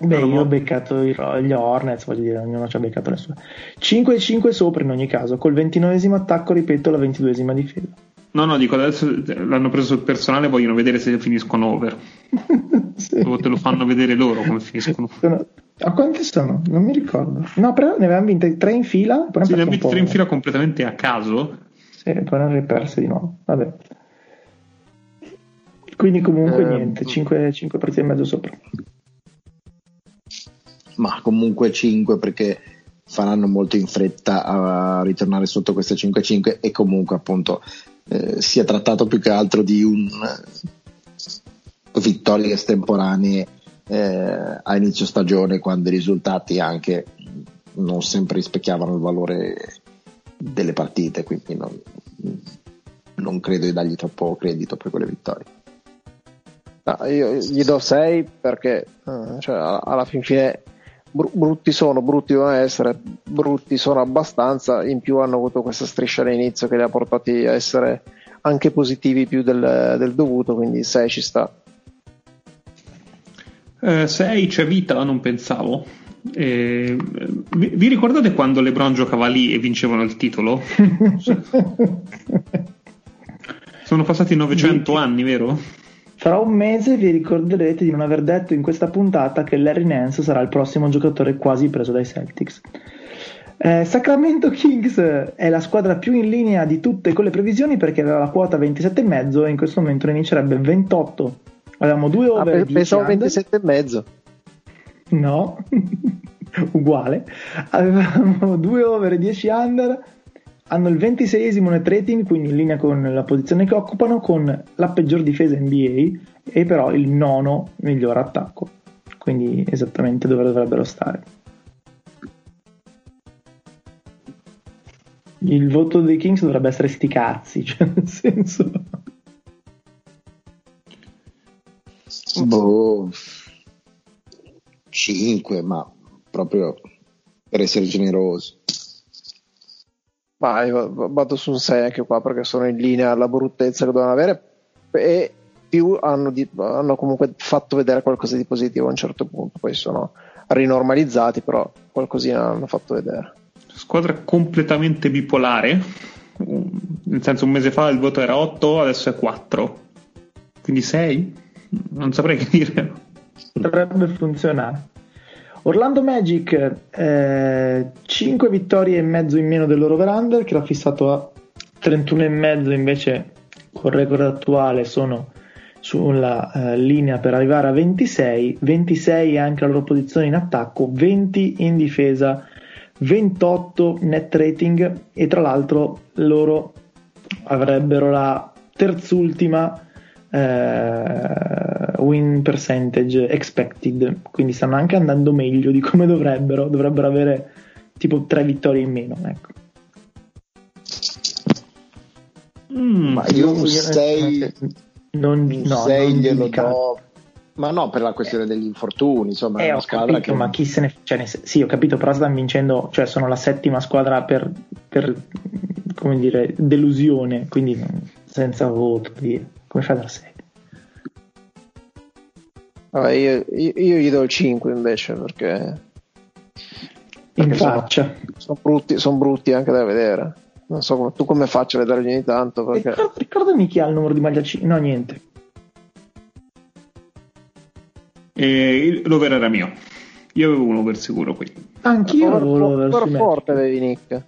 Beh, io ho beccato gli Hornets, voglio dire, ognuno ci ha beccato le sue. 5 e 5 sopra in ogni caso, col 29 attacco, ripeto, la 22 difesa. No, no, dico adesso l'hanno preso sul personale, vogliono vedere se finiscono over. *laughs* sì. O te lo fanno vedere loro come finiscono. Sono... A quante sono? Non mi ricordo. No, però ne avevamo vinte tre in fila. Poi sì, ne abbiamo vinte tre in fila completamente a caso. Sì, poi ne hanno perse di nuovo. Vabbè. Quindi comunque eh, niente, 5, 5 partite e mezzo sopra. Ma comunque 5 perché faranno molto in fretta a ritornare sotto queste 5-5 e comunque appunto eh, si è trattato più che altro di un uh, vittorie estemporanee eh, a inizio stagione quando i risultati anche non sempre rispecchiavano il valore delle partite quindi non, non credo di dargli troppo credito per quelle vittorie. No, io gli do 6 perché eh, cioè, alla fin fine brutti sono, brutti devono essere, brutti sono abbastanza, in più hanno avuto questa striscia all'inizio che li ha portati a essere anche positivi più del, del dovuto, quindi 6 ci sta. 6 eh, c'è vita, non pensavo. Eh, vi, vi, ricordate quando LeBron giocava lì e vincevano il titolo? *laughs* Sono passati 900 anni, vero? Fra un mese vi ricorderete di non aver detto in questa puntata che Larry Nance sarà il prossimo giocatore quasi preso dai Celtics. Eh, Sacramento Kings è la squadra più in linea di tutte con le previsioni perché aveva la quota 27,5 e in questo momento ne vincerebbe 28. Avevamo due ah, over. Ah, pensavo 27,5. No, *laughs* uguale. Avevamo due over e 10 under hanno il 26esimo net rating, quindi in linea con la posizione che occupano, con la peggior difesa NBA e però il nono miglior attacco, quindi esattamente dove dovrebbero stare. Il voto dei Kings dovrebbe essere sti cazzi, *laughs* cioè nel senso... Boh, 5, ma proprio per essere generoso. Ma io vado su un 6 anche qua perché sono in linea alla bruttezza che devono avere e più hanno, di, hanno, comunque fatto vedere qualcosa di positivo a un certo punto, poi sono rinormalizzati, però qualcosina hanno fatto vedere. Squadra completamente bipolare, nel senso un mese fa il voto era 8, adesso è 4, quindi 6? Non saprei che dire. Dovrebbe funzionare. Orlando Magic, eh, 5 vittorie e mezzo in meno del loro over che l'ha fissato a 31 e mezzo invece col record attuale sono sulla eh, linea per arrivare a 26, 26 anche la loro posizione in attacco, 20 in difesa, 28 net rating e tra l'altro loro avrebbero la terzultima eh, win percentage expected, quindi stanno anche andando meglio di come dovrebbero, dovrebbero avere tipo tre vittorie in meno. Ecco. Mm, ma io un 6 non, no, non glielo do. Ma no per la questione degli infortuni insomma eh, è una squadra capito, che ma chi se ne cioè, ne, sì ho capito però stanno vincendo cioè sono la settima squadra per, per come dire delusione quindi senza voto dire come fai a dar 6? Vabbè, io, io, io, gli do il 5 invece perché, perché in faccia. sono, sono, brutti, sono brutti anche da vedere. Non so come, tu come faccio a vederli ogni tanto perché... Ricordo, ricordami chi ha il numero di maglia 5 no niente. E l'over era mio. Io avevo un over sicuro qui. Anch'io avevo l'over over forte avevi Nick.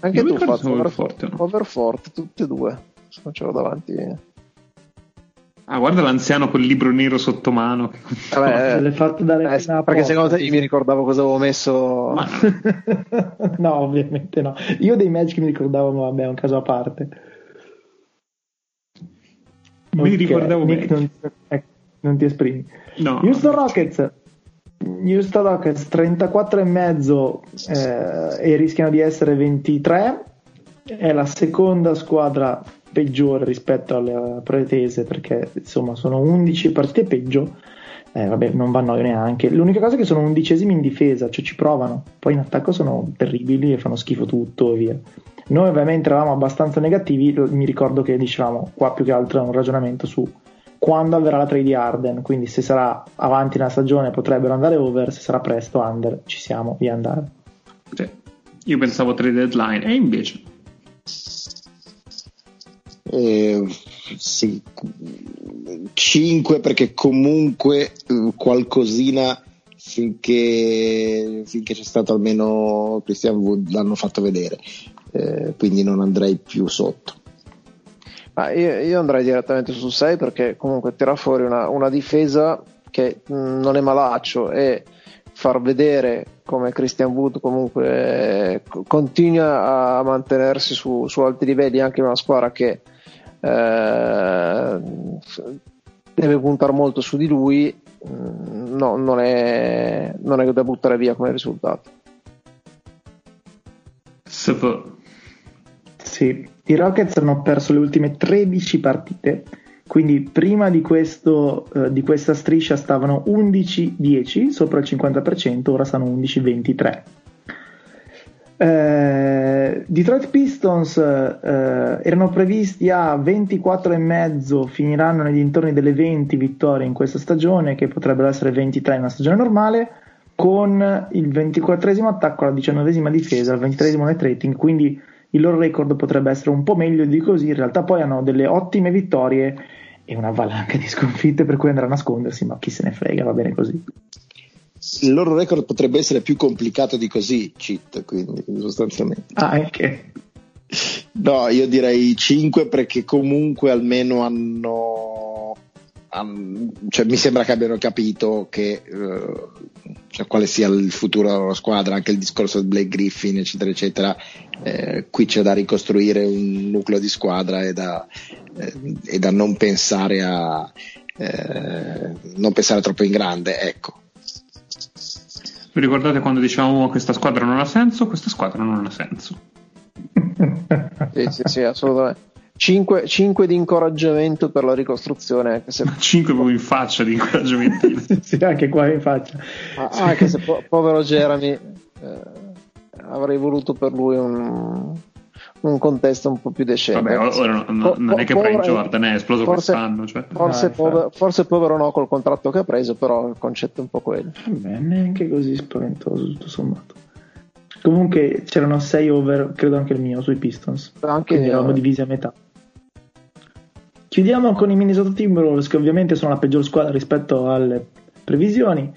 Anche non tu fatto over forte no? over forte tutte e due non ce l'ho davanti. Ah, guarda l'anziano col libro nero sotto mano. Vabbè, *laughs* l'hai fatto dare eh, perché secondo te io mi ricordavo cosa avevo messo. Ma... *laughs* no, ovviamente no. Io dei match che mi ricordavo, ma vabbè, è un caso a parte. Mi okay, ricordavo Nick, non, eh, non, ti esprimi. No, Houston Rockets. Houston Rockets 34 e mezzo eh, e rischiano di essere 23 è la seconda squadra peggiore rispetto alle pretese perché insomma sono 11 partite peggio. Eh, vabbè non vanno neanche. L'unica cosa è che sono undicesimi in difesa cioè ci provano. Poi in attacco sono terribili e fanno schifo tutto e via. Noi ovviamente eravamo abbastanza negativi. Mi ricordo che dicevamo qua più che altro un ragionamento su quando avverrà la trade di Arden. Quindi se sarà avanti nella stagione potrebbero andare over, se sarà presto under. Ci siamo di andare. Sì. Io pensavo trade deadline. E invece... Eh, sì, 5 perché comunque eh, qualcosina finché, finché, c'è stato almeno Christian Wood l'hanno fatto vedere eh, quindi non andrei più sotto. Ah, io, io, andrei direttamente su 6 perché comunque tira fuori una, una difesa che mm, non è malaccio e far vedere come Christian Wood comunque eh, continua a mantenersi su, su, alti livelli anche in una squadra che eh, deve puntare molto su di lui. Mm, no, non, è, non è da buttare via come risultato. Sì, i Rockets hanno perso le ultime 13 partite, quindi prima di, questo, eh, di questa striscia stavano 11-10, sopra il 50%, ora stanno 11-23. Eh, Detroit Pistons eh, erano previsti a 24,5, finiranno nei dintorni delle 20 vittorie in questa stagione, che potrebbero essere 23 in una stagione normale, con il 24 attacco, la 19 difesa, il 23 net rating, quindi il loro record potrebbe essere un po' meglio di così, in realtà poi hanno delle ottime vittorie e una valanga di sconfitte per cui andrà a nascondersi, ma chi se ne frega, va bene così. Il loro record potrebbe essere più complicato di così, cheat, quindi sostanzialmente. Ah, anche. No, io direi 5 perché comunque almeno hanno um, cioè, mi sembra che abbiano capito che, uh, cioè, quale sia il futuro della loro squadra, anche il discorso di Blake Griffin, eccetera, eccetera. Eh, qui c'è da ricostruire un nucleo di squadra e da, eh, e da non pensare a eh, non pensare troppo in grande, ecco. Vi ricordate quando dicevamo questa squadra non ha senso? Questa squadra non ha senso. sì, sì, sì, assolutamente. 5, 5 di incoraggiamento per la ricostruzione. Anche se... *laughs* 5 proprio in faccia di incoraggiamento. *laughs* sì, anche qua in faccia. Ah, anche se po- povero Jeremy, eh, avrei voluto per lui un, un contesto un po' più decente. Vabbè, ora no, no, non è che Prime Jordan è esploso forse, quest'anno. Cioè. Forse, no, povero, forse, povero, no col contratto che ha preso, però il concetto è un po' quello. Vabbè, neanche così spaventoso tutto sommato. Comunque c'erano 6 over, credo anche il mio, sui Pistons. Anche Quindi eravamo divisi a metà. Chiudiamo con i Minnesota Timberwolves che ovviamente sono la peggior squadra rispetto alle previsioni.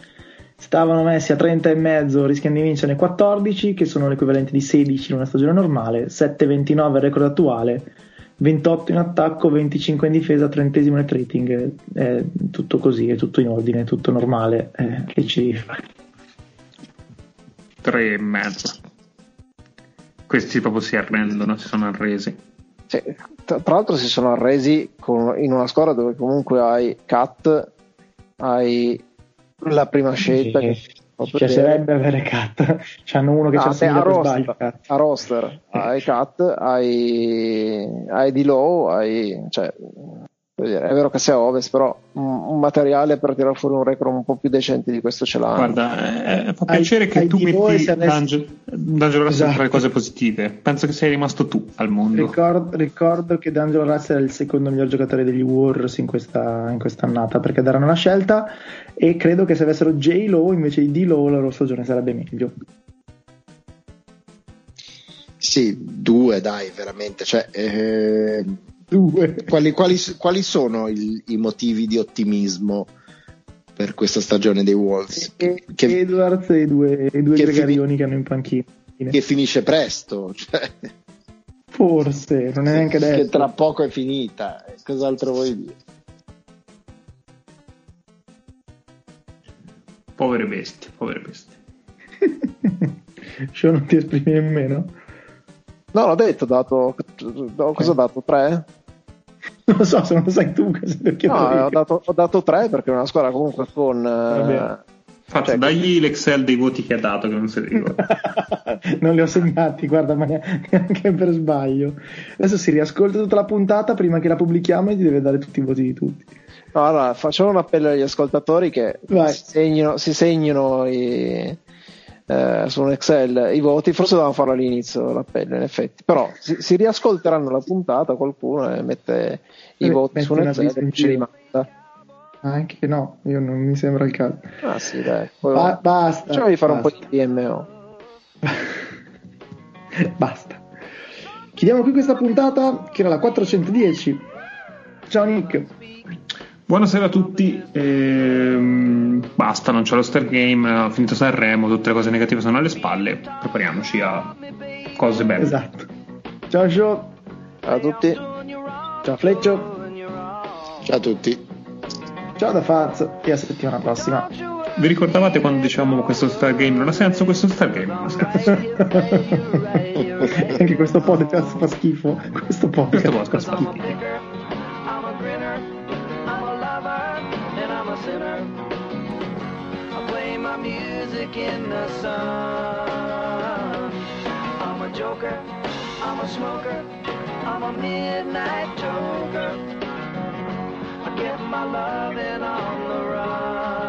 Stavano messi a 30 e mezzo, rischiando di vincere 14, che sono l'equivalente di 16 in una stagione normale, 7-29 il record attuale, 28 in attacco, 25 in difesa, 30 net rating, è tutto così, è tutto in ordine, è tutto normale, eh, che ci fa? 3 e mezzo. Questi proprio si arrendono, si sono arresi. Sì, tra, tra, l'altro si sono arresi con, in una squadra dove comunque hai Cat, hai la prima scelta. Sì. Che piacerebbe avere Cat. C'hanno uno che ah, c'è a roster, a roster hai Cat, hai, hai di low, hai, cioè, è vero che sia ovest, però un, materiale per tirare fuori un record un po' più decente di questo ce l'ha. Guarda, eh, fa piacere ai, che ai tu metti D'Angelo, D'Angelo Russell esatto. tra le cose positive. Penso che sei rimasto tu al mondo. Ricordo, ricordo che D'Angelo Russell è il secondo miglior giocatore degli Warriors in questa, in quest'annata perché daranno la scelta e credo che se avessero J-Lo invece di D-Lo la loro stagione sarebbe meglio. Sì, due dai, veramente. Cioè, eh Due. Quali, quali, quali sono il, i motivi di ottimismo per questa stagione dei Wolves? E, che, Edwards e i due, i due che gregarioni fini, che hanno in panchina. Che finisce presto. Cioè. Forse, non è neanche adesso. Che tra poco è finita. Cos'altro vuoi dire? Povere bestie, povere bestie. *laughs* Cioè non ti esprimi nemmeno? No, l'ho detto, ho dato, cosa ho dato? 3? *laughs* Non lo so, se non lo sai tu, no, ho dato, ho dato 3 perché è una squadra comunque con... Eh, Faccio, cioè, dagli l'Excel dei voti che ha dato, che non si ricorda. *laughs* non li ho segnati, guarda, ma *laughs* neanche per sbaglio. Adesso si riascolta tutta la puntata prima che la pubblichiamo e ti deve dare tutti i voti di tutti. Allora, facciamo un appello agli ascoltatori che si segnino, si segnino i, eh, su un Excel i voti, forse dovevamo farlo all'inizio l'appello in effetti, però si, si riascolteranno la puntata qualcuno e mette i eh, voti su un Excel e ci rimanda. anche no, io non mi sembra il caso. Ah sì, dai. Ba- basta. Facciamo di fare basta. un po' di DMO. *laughs* basta. Chiudiamo qui questa puntata, che era la 410. Ciao Nick. Buonasera a tutti. Ehm, basta, non c'è lo Star Game, ha finito Sanremo, tutte le cose negative sono alle spalle. Prepariamoci a cose belle. Esatto. Ciao Show. Ciao a tutti. Ciao Fleccio. Ciao a tutti. Ciao da Faz e a settimana prossima. Vi ricordavate quando dicevamo questo Star Game non ha senso? Questo Star Game non ha senso. Anche questo podcast fa schifo. Questo podcast, Questo podcast fa fa schifo. in the sun. I'm a joker, I'm a smoker, I'm a midnight joker. I get my loving on the run.